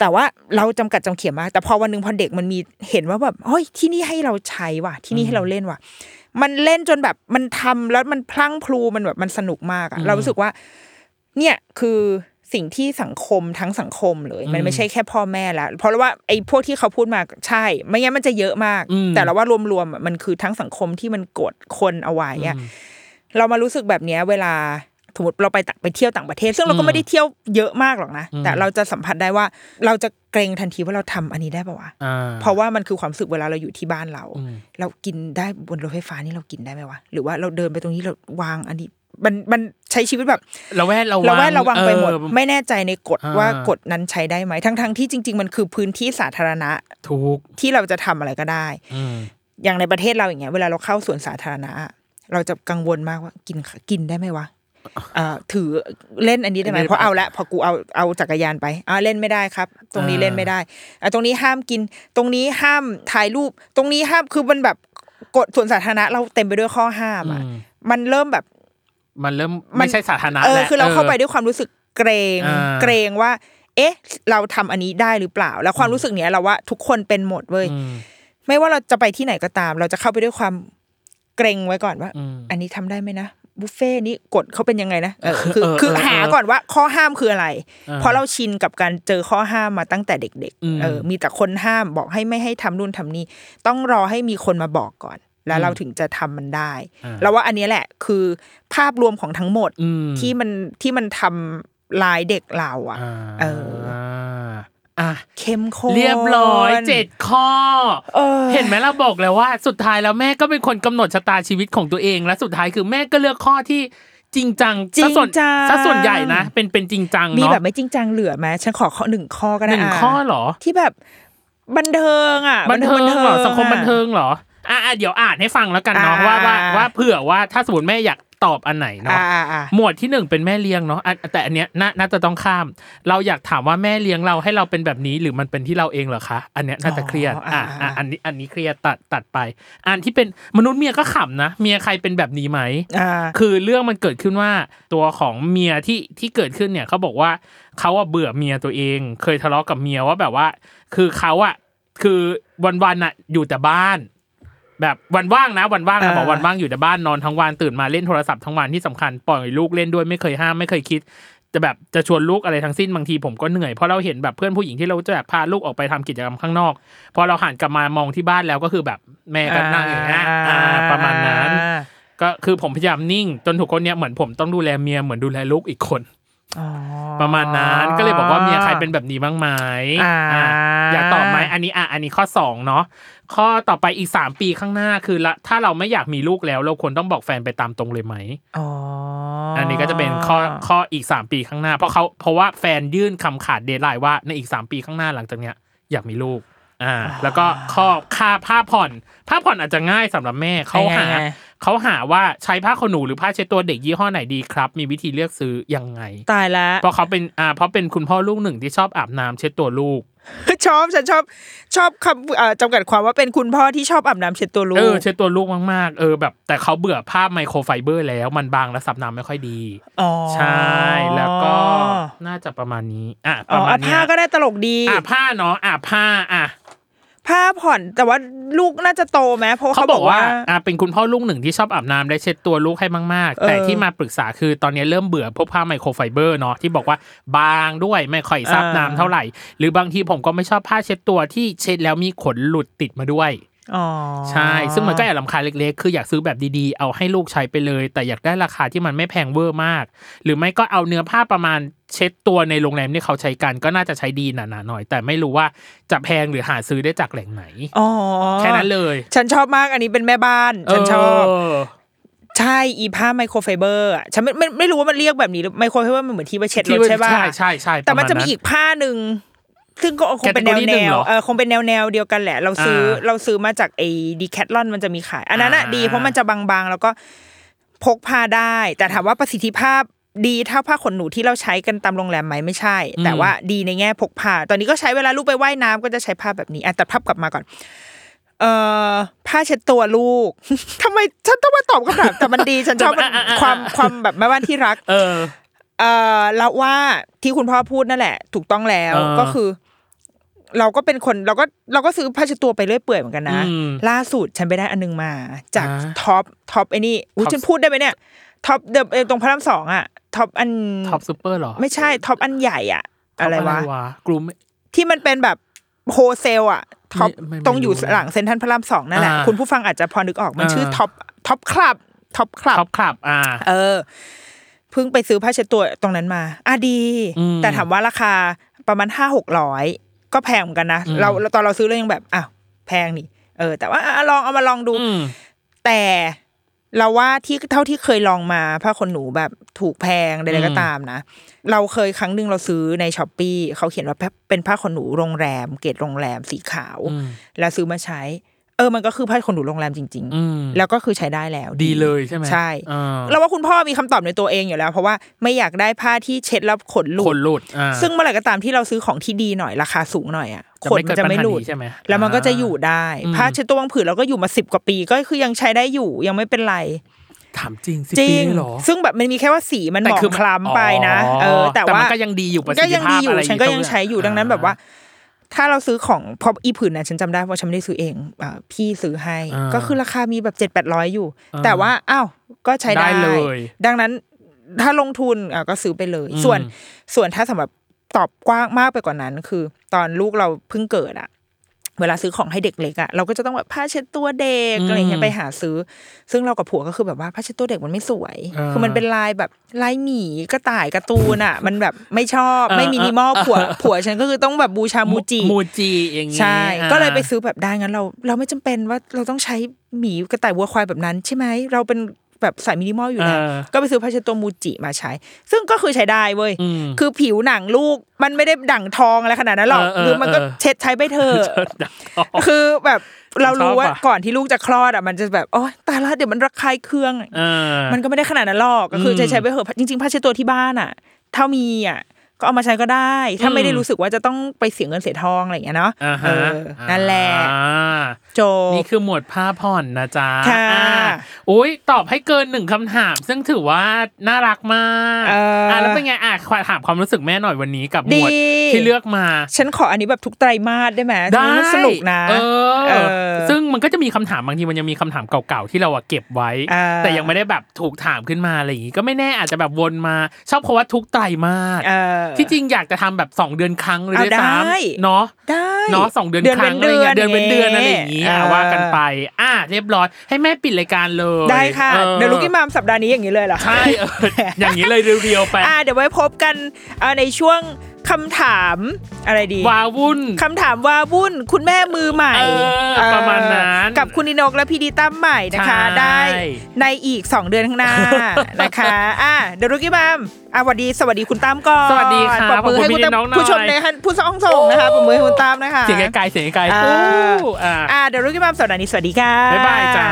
แต่ว่าเราจำกัดจำเขียมมาก แต่พอวันหนึ่งพอเด็กมันมีเห็นว่าแบบเฮ้ยที่นี่ให้เราใช้ว่ะ ที่นี่ให้เราเล่นว่ะ มันเล่นจนแบบมันทำแล้วมันพลั้งพลูมันแบบมันสนุกมากอะเรารู้สึกว่า เนี่ยคือ สิ่งที่สังคมทั้งสังคมเลย มันไม่ใช่แค่พ่อแม่แล้วเพราะว่าไอ้พวกที่เขาพูดมาใช่ ไม่งั้นมันจะเยอะมากอืมแต่เราว่ารวมๆอะมันคือทั้งสังคมที่มันกดคนเอาไว้อะเรามารู้สึกแบบเนี้ยเวลาสมมติเราไปต่างไปเที่ยวต่างประเทศ ซึ่งเราก็ไม่ได้เที่ยวเยอะมากหรอกนะ แต่เราจะสัมผัสได้ว่าเราจะเกรงทันทีว่าเราทำอันนี้ได้ปะวะอ่าเพราะว่ามันคือความรู้สึกเวลาเราอยู่ที่บ้านเราอืมเรากินได้บนรถไฟฟ้านี่เรากินได้ไหมวะหรือว่าเราเดินไปตรงนี้เราวางอันนี้ มันมันใช้ชีวิตแบบเราแวดระวังเราแวดระวังไปหมดเออไม่แน่ใจในกฎอ่าว่ากฎนั้นใช้ได้ไหมทั้งทั้งที่จริง ๆ มันคือพื้นที่สาธารณะถูกที่เราจะทำอะไรก็ได้อืมอย่างในประเทศเราอย่างเงี้ยเวลาเราเข้าสวนสาธารณะอะเราจะกังวลมากว่ากินกินได้ไหมวะเอ่อถือเล่นอันนี้ได้ไหมเล่นเพราะเอาละพอกูเอาเอาจักรยานไปอ่าเล่นไม่ได้ครับ ตรงนี้อ่าเล่นไม่ได้อะตรงนี้ห้ามกิน ตรงนี้ห้ามถ่ายรูป ตรงนี้ห้ามคือมันแบบกฎสวนสาธารณะเราเต็มไปด้วยข้อห้ามอะอืมมันเริ่มแบบ มันเริ่มมัไม่นใช่สาธารณะเออแล้วคือเราเข้าไปด้วยความรู้สึกเกรงอ่าเกรงว่า เอ๊ะ เราทำอันนี้ได้หรือเปล่า แล้วความรู้สึกเนี้ยเราว่าทุกคนเป็นหมดเว้ยอืมไม่ว่าเราจะไปที่ไหนก็ตาม เราจะเข้าไปด้วยความเกรงไว้ก่อนว่าอืมอันนี้ทำได้ไหมนะบุฟเฟ่นี้กฎเขาเป็นยังไงนะเออคือเออคือเออหาก่อนว่าข้อห้ามคืออะไรอ่าเพราะเราชินกับการเจอข้อห้ามมาตั้งแต่เด็กอืมๆเออ มีแต่คนห้ามบอกให้ไม่ให้ทำนู่นทำนี่ต้องรอให้มีคนมาบอกก่อน แล้วเราถึงจะทำมันได้อ่าแล้วว่าอันเนี้ยแหละคือภาพรวมของทั้งหมดอืมที่มันที่มันทำลายเด็กเราอะอ่าเอออะเข้มข้นเรียบร้อยเจ็ดข้อเออเห็นไหมเราบอกแล้วว่า สุดท้ายแล้วแม่ก็เป็นคนกำหนดชะตาชีวิตของตัวเอง และสุดท้ายคือแม่ก็เลือกข้อที่จริงจังจริงซะส่วนจังซะส่วนใหญ่นะ เป็นเป็นจริงจังมีเนาะแบบไม่จริงจังเหลือไหมฉันขอข้อหนึ่งข้อก็ได้หนึ่งะข้อเหรอที่แบบบันเทิงอะบันเทิงเหรอสังคมอะบันเทิงเหรอ อะอะเดี๋ยวอ่านให้ฟังแล้วกันเนาะอ่าว่าว่าว่าเผื่อว่าถ้าสมมติแม่อยากตอบอันไหนเนาะอ่าอ่าอ่าหมวดที่หนึ่งเป็นแม่เลี้ยงเนาะอะแต่อันเนี้ยน่าน่าจะต้องข้าม เราอยากถามว่าแม่เลี้ยงเราให้เราเป็นแบบนี้หรือมันเป็นที่เราเองเหรอคะ อันเนี้ยน่าจะเครียดอะอะอันนี้อันนี้เครียดตัดตัดไป อันที่เป็นมนุษย์เมียก็ขำนะเมียใครเป็นแบบนี้ไหมอ่าคือเรื่องมันเกิดขึ้นว่าตัวของเมียที่ที่เกิดขึ้นเนี่ยเขาบอกว่าเขาอะเบื่อเมียตัวเอง เคยทะเลาะกับเมียว่าแบบว่า คือเขาอะคือวันๆอะอยู่แต่บ้าน แบบวันว่างนะวันว่างนะอ่าบอกวันว่างอยู่แต่บ้านนอนทั้งวันตื่นมาเล่นโทรศัพท์ทั้งวันที่สำคัญปล่อยลูกเล่นด้วยไม่เคยห้ามไม่เคยคิด จะแบบจะชวนลูกอะไรทั้งสิ้นบางทีผมก็เหนื่อยเพราะเราเห็นแบบเพื่อนผู้หญิงที่เราจะแบบพาลูกออกไปทำกิจกรรมข้างนอกพอเราหันกลับมามองที่บ้านแล้วก็คือแบบแม่ก็นั่งอย่างเงี้ยอ่าประมาณนั้น ก็คือผมพยายามนิ่งจนถูกคนเนี้ยเหมือนผมต้องดูแลเมียเหมือนดูแลลูกอีกคนอ๋อ ประมาณนั้นก็เลยบอกว่าเมียใครเป็นแบบนี้บ้างไหมอ่าอะอยากตอบไหมอันนี้อะอันนี้ข้อสองเนาะข้อต่อไปอีกสามปีข้างหน้าคือละถ้าเราไม่อยากมีลูกแล้ว เราควรต้องบอกแฟนไปตามตรงเลยไหมอ๋ออัอันนี้ก็จะเป็นข้อข้ออีกสามปีข้างหน้า เพราะเขาเพราะว่าแฟนยื่นคำขาดเดทไลน์ว่าในอีกสามปีข้างหน้าหลังจากเนี้ยอยากมีลูกอ่าแล้วก็ข้อค่าผ้าผ่อนผ้าผ่อนอาจจะง่ายสำหรับแม่เขาหา เขาหาว่าใช้ผ้าขนหนูหรือผ้าเช็ดตัวเด็กยี่ห้อไหนดีครับ มีวิธีเลือกซื้อยังไง ตายแล้วเพราะเขาเป็นอ่าเพราะเป็นคุณพ่อลูกหนึ่งที่ชอบอาบน้ำเช็ดตัวลูกชอบฉันชอบชอบคำเอ่อจำกัดความว่าเป็นคุณพ่อที่ชอบอาบน้ำเช็ดตัวลูเออกเช็ดตัวลูกมากๆเออแบบ แต่เขาเบื่อผ้าไมโครไฟเบอร์แล้วมันบางและซับน้ำไม่ค่อยดีอ๋อใช่แล้วก็น่าจะประมาณนี้ อะปอ๋อระมาอะณเนี้ผ้ายก็ได้ตลกดีอะผ้าเนาะอะผ้าอะ ผ้าผ่อนแต่ว่าลูกน่าจะโตไหมเพราะว่าเขาเขาบบออกกว่าว่าอะเป็นคุณพ่อลูกหนึ่งที่ชอบอาบน้ำได้เช็ดตัวลูกให้มากๆ แต่เออที่มาปรึกษาคือตอนนี้เริ่มเบื่อพวกผ้าไมโครไฟเบอร์เนาะที่บอกว่าบางด้วยไม่ค่อยซับน้ำเท่าไหร่ หรือบางทีผมก็ไม่ชอบผ้าเช็ดตัวที่เช็ดแล้วมีขนหลุดติดมาด้วยอ๋อ ใช่ ซึ่งมันก็แอบลำคาญเล็กๆ คืออยากซื้อแบบดีๆ เอาให้ลูกใช้ไปเลย แต่อยากได้ราคาที่มันไม่แพงเวอร์มาก หรือไม่ก็เอาเนื้อผ้าประมาณเช็ดตัวในโรงแรมที่เขาใช้กันก็น่าจะใช้ดีหนาๆหน่อย แต่ไม่รู้ว่าจะแพงหรือหาซื้อได้จากแหล่งไหนอ๋อแค่นั้นเลย ฉันชอบมากอันนี้เป็นแม่บ้าน ฉันชอบใช้อีผ้าไมโครไฟเบอร์อะฉันไม่ไม่ไม่รู้ว่ามันเรียกแบบนี้หรือไมโครไฟเบอร์มันเหมือนที่ไว้เช็ดรถที่ว่าใช่ป่ะใช่ใช่ใช่แต่มันจะมีปราณอีกผ้าหนึ่ง ซึ่งก็คงเป็นแนว Category หแนนึ่งวเหรอเออคงเป็นแนวแนวเดียวกันแหละ เราซื้ออ่าเราซื้อมาจากไอ้ดีแคทลอนมันจะมีขาย อันนั้นอะอ่าดีเพราะมันจะบางๆ แล้วก็พกพาได้ แต่ถามว่าประสิทธิภาพดีเท่าผ้าขนหนูที่เราใช้กันตามโรงแรมไหมไม่ใช่ แต่ว่าดีในแง่พกพา ตอนนี้ก็ใช้เวลาลูกไปว่ายน้ำก็จะใช้ผ้าแบบนี้อะแต่ภาพกลับมาก่อนเอ่อผ้าเช็ดตัวลูกทำไมฉันต้องมาตอบคำถามแต่มันดีฉันชอบมันความความแบบแม่บ้านที่รัก เออ เอ่อแล้วว่าที่คุณพ่อพูดนั่นแหละ ถูกต้องแล้วเออก็คือ เราก็เป็นคนเราก็เราก็ซื้อผ้าเช็ดตัวไปเรื่อยเปื่อยเหมือนกันนะอืมล่าสุดฉันไปได้อันนึงมา จากอ่าท็อปท็อปไอ้นี่อุ้ย Top ฉันพูดได้ไหมเนี่ย Top เดอะตรงพระรามสองอะ Top อัน Tops Super หรอไม่ใช่ Top อันใหญ่อะอะไร Top วะกลุ่มที่มันเป็นแบบ wholesale อะ Top ไม่ไม่ตรงอยู่ไม่รู้หลังเซ็นทรัลพระรามสองนั่นแหละอ่าคุณผู้ฟังอาจจะพอนึกออกมันอ่าชื่อ Top Tops Club Tops Club Tops Club อ่า เออ เพิ่งไปซื้อผ้าเช็ดตัวตรงนั้นมาอะดีอืมแต่ถามว่าราคาประมาณห้าหกร้อยก็แพงเหมือนกันนะอืมเราเราตอนเราซื้อเรายังแบบอ้าวแพงนี่เออ แต่ว่าอะลองเอามาลองดูอืมแต่เราว่าที่เท่าที่เคยลองมาผ้าขนหนูแบบถูกแพงใดๆก็อืมตามนะ เราเคยครั้งหนึ่งเราซื้อใน Shopee เขาเขียนว่าเป็นผ้าขนหนูโรงแรม เกรดโรงแรมสีขาวอืมแล้วซื้อมาใช้เออมันก็คือผ้าขนหนูโรงแรมจริงอืมๆแล้วก็คือใช้ได้แล้ว ดีเลยใช่ไหมใช่อ่าเราว่าคุณพ่อมีคำตอบในตัวเองอยู่แล้ว เพราะว่าไม่อยากได้ผ้าที่เช็ดแล้วขนหลุขดนหลุดอ่าซึ่งเมื่อไหร่ก็ตามที่เราซื้อของที่ดีหน่อยราคาสูงหน่อยอะจะขนไม่มันจะไม่หลุดเกิดปัญหานี้ใช่ไหมแล้วมันก็จะอยู่ได้อืมผ้าเช็ดตัวบางผืนเราก็อยู่มาสิบกว่าปีก็คือยังใช้ได้อยู่ยังไม่เป็นไรถามจริงสิจริปีงเลยเหรอ ซึ่งแบบมันมีแค่ว่าสีมันหมองคล้ำไปนะอ๋อเออ แต่ว่ามันก็ยังดีอยู่ประสิทก็ธิยังภาดีพอยู่อะไรฉันก็ยังใช้อยู่ดังนั้นแบบว่า ถ้าเราซื้อของพออีผืนนั้นฉันจำได้เพราะฉันไม่ได้ซื้อเองอ่าพี่ซื้อให้อ่าก็คือราคามีแบบเจ็ดแปดร้อยอยู่อ่าแต่ว่าอ้าวก็ใช้ได้ได้เลย ดังนั้นถ้าลงทุนอะก็ซื้อไปเลยอืมส่วนส่วนถ้าสำหรับตอบกว้างมากไปกว่านั้น คือ ตอนลูกเราเพิ่งเกิดอะ เวลาซื้อของให้เด็กเล็กอะเราก็จะต้องแบบผ้าเช็ดตัวเด็กอะไรเงี้ยไปหาซื้อ ซึ่งเรากับผัวก็คือแบบว่าผ้าเช็ดตัวเด็กมันไม่สวยอ่าคือมันเป็นลายแบบลายหมีกระต่ายการ์ตูนอะมันแบบไม่ชอบอ่าไม่มินิมอลผัวผัวฉันก็คือต้องแบบบูชามูจิมูจิอย่างงี้ใช่อ่าก็เลยไปซื้อแบบได้งั้นเรา เราไม่จำเป็นว่าเราต้องใช้หมีกระต่ายวัวควายแบบนั้นใช่ไหมเราเป็น แบบสายมินิมอลอยู่แล้วเออก็ไปซื้อผ้าเช็ดตัวมูจิมาใช้ ซึ่งก็คือใช้ได้เว้ยอืมคือผิวหนังลูกมันไม่ได้ดั่งทองอะไรขนาดนั้นหรอกเออเออหรือมันก็เออเช็ดใช้ไปเถอะดักทองคือแบบเรารู้ว่าชอบอะก่อนที่ลูกจะคลอดอะมันจะแบบโอ๊ยตายละเดี๋ยวมันระคายเคืองเออมันก็ไม่ได้ขนาดนั้นหรอกก็คืออมใช้ใช้ไปเถอะจริงๆผ้าเช็ดตัวที่บ้านอะ เท่ามีอะก็เอามาใช้ก็ได้ ถ้าไม่ได้รู้สึกว่าจะต้องไปเสียเงินเสียทองอะไรอย่างเงี้ยเนาะอ่าเอฮะอนั่นแหละอ่าโจบนี่คือหมวดผ้าผ่อนนะจ๊ะค่ะอ่าอุ้ยตอบให้เกินหนึ่งคำถาม ซึ่งถือว่าน่ารักมากเอออ่แล้วเป็นไงอะถามความรู้สึกแม่หน่อยวันนี้กับหมวดดีที่เลือกมา ฉันขออันนี้แบบทุกไตรมาสได้ไหมได้มันสนุกนะเออเออ ซึ่งมันก็จะมีคำถามบางทีมันยังมีคำถามเก่าๆที่เราอะเก็บไว้อ่าแต่ยังไม่ได้แบบถูกถามขึ้นมาอะไรอย่างงี้ก็ไม่แน่อาจจะแบบวนมา ชอบเพราะว่าทุกไตรมาสเออที่จริงอยากจะทำแบบสองเดือนครั้งเลยเอาด้วยซ้ได้ำเนาะได้ เนาะสองเดือนครั้งอะไรเงี้ยเดือนเป็นเดือนอะไรอย่างงี้อะว่ากันไป อะเรียบร้อย ให้แม่ปิดรายการเลยได้ค่ะออเดี๋ยวลูกกี้มามสัปดาห์นี้อย่างนี้เลยเหรอใช่เอออย่างนี้เลยเรียวๆไปอ่าเดี๋ยวไว้พบกันอ่าในช่วง คำถามอะไรดีวาวุ่นคำถามว่าวุ่น คุณแม่มือใหม่เออเอ่อประมาณนั้นกับคุณนินกและพี่ดีตั้มใหม่นะคะใช่ได้ในอีก 2 เดือนข้างหน้านะคะอะเดี๋ยวลูกกี้มามอะสวัสดีสวัสดีคุณตั้มก่อนสวัสดีค่ะปรบมือให้ขอบคุณคุณตั้มพี่น้องหน่อยผู้ชมในผู้ส่องส่งนะคะปรบมือให้คุณตั้มนะคะเสียงไกลๆเสียงไกลๆอ่าอู้อะอะเดี๋ยวลูกกี้มามสัปดาห์นี้สวัสดีค่ะบ๊ายบายจ้า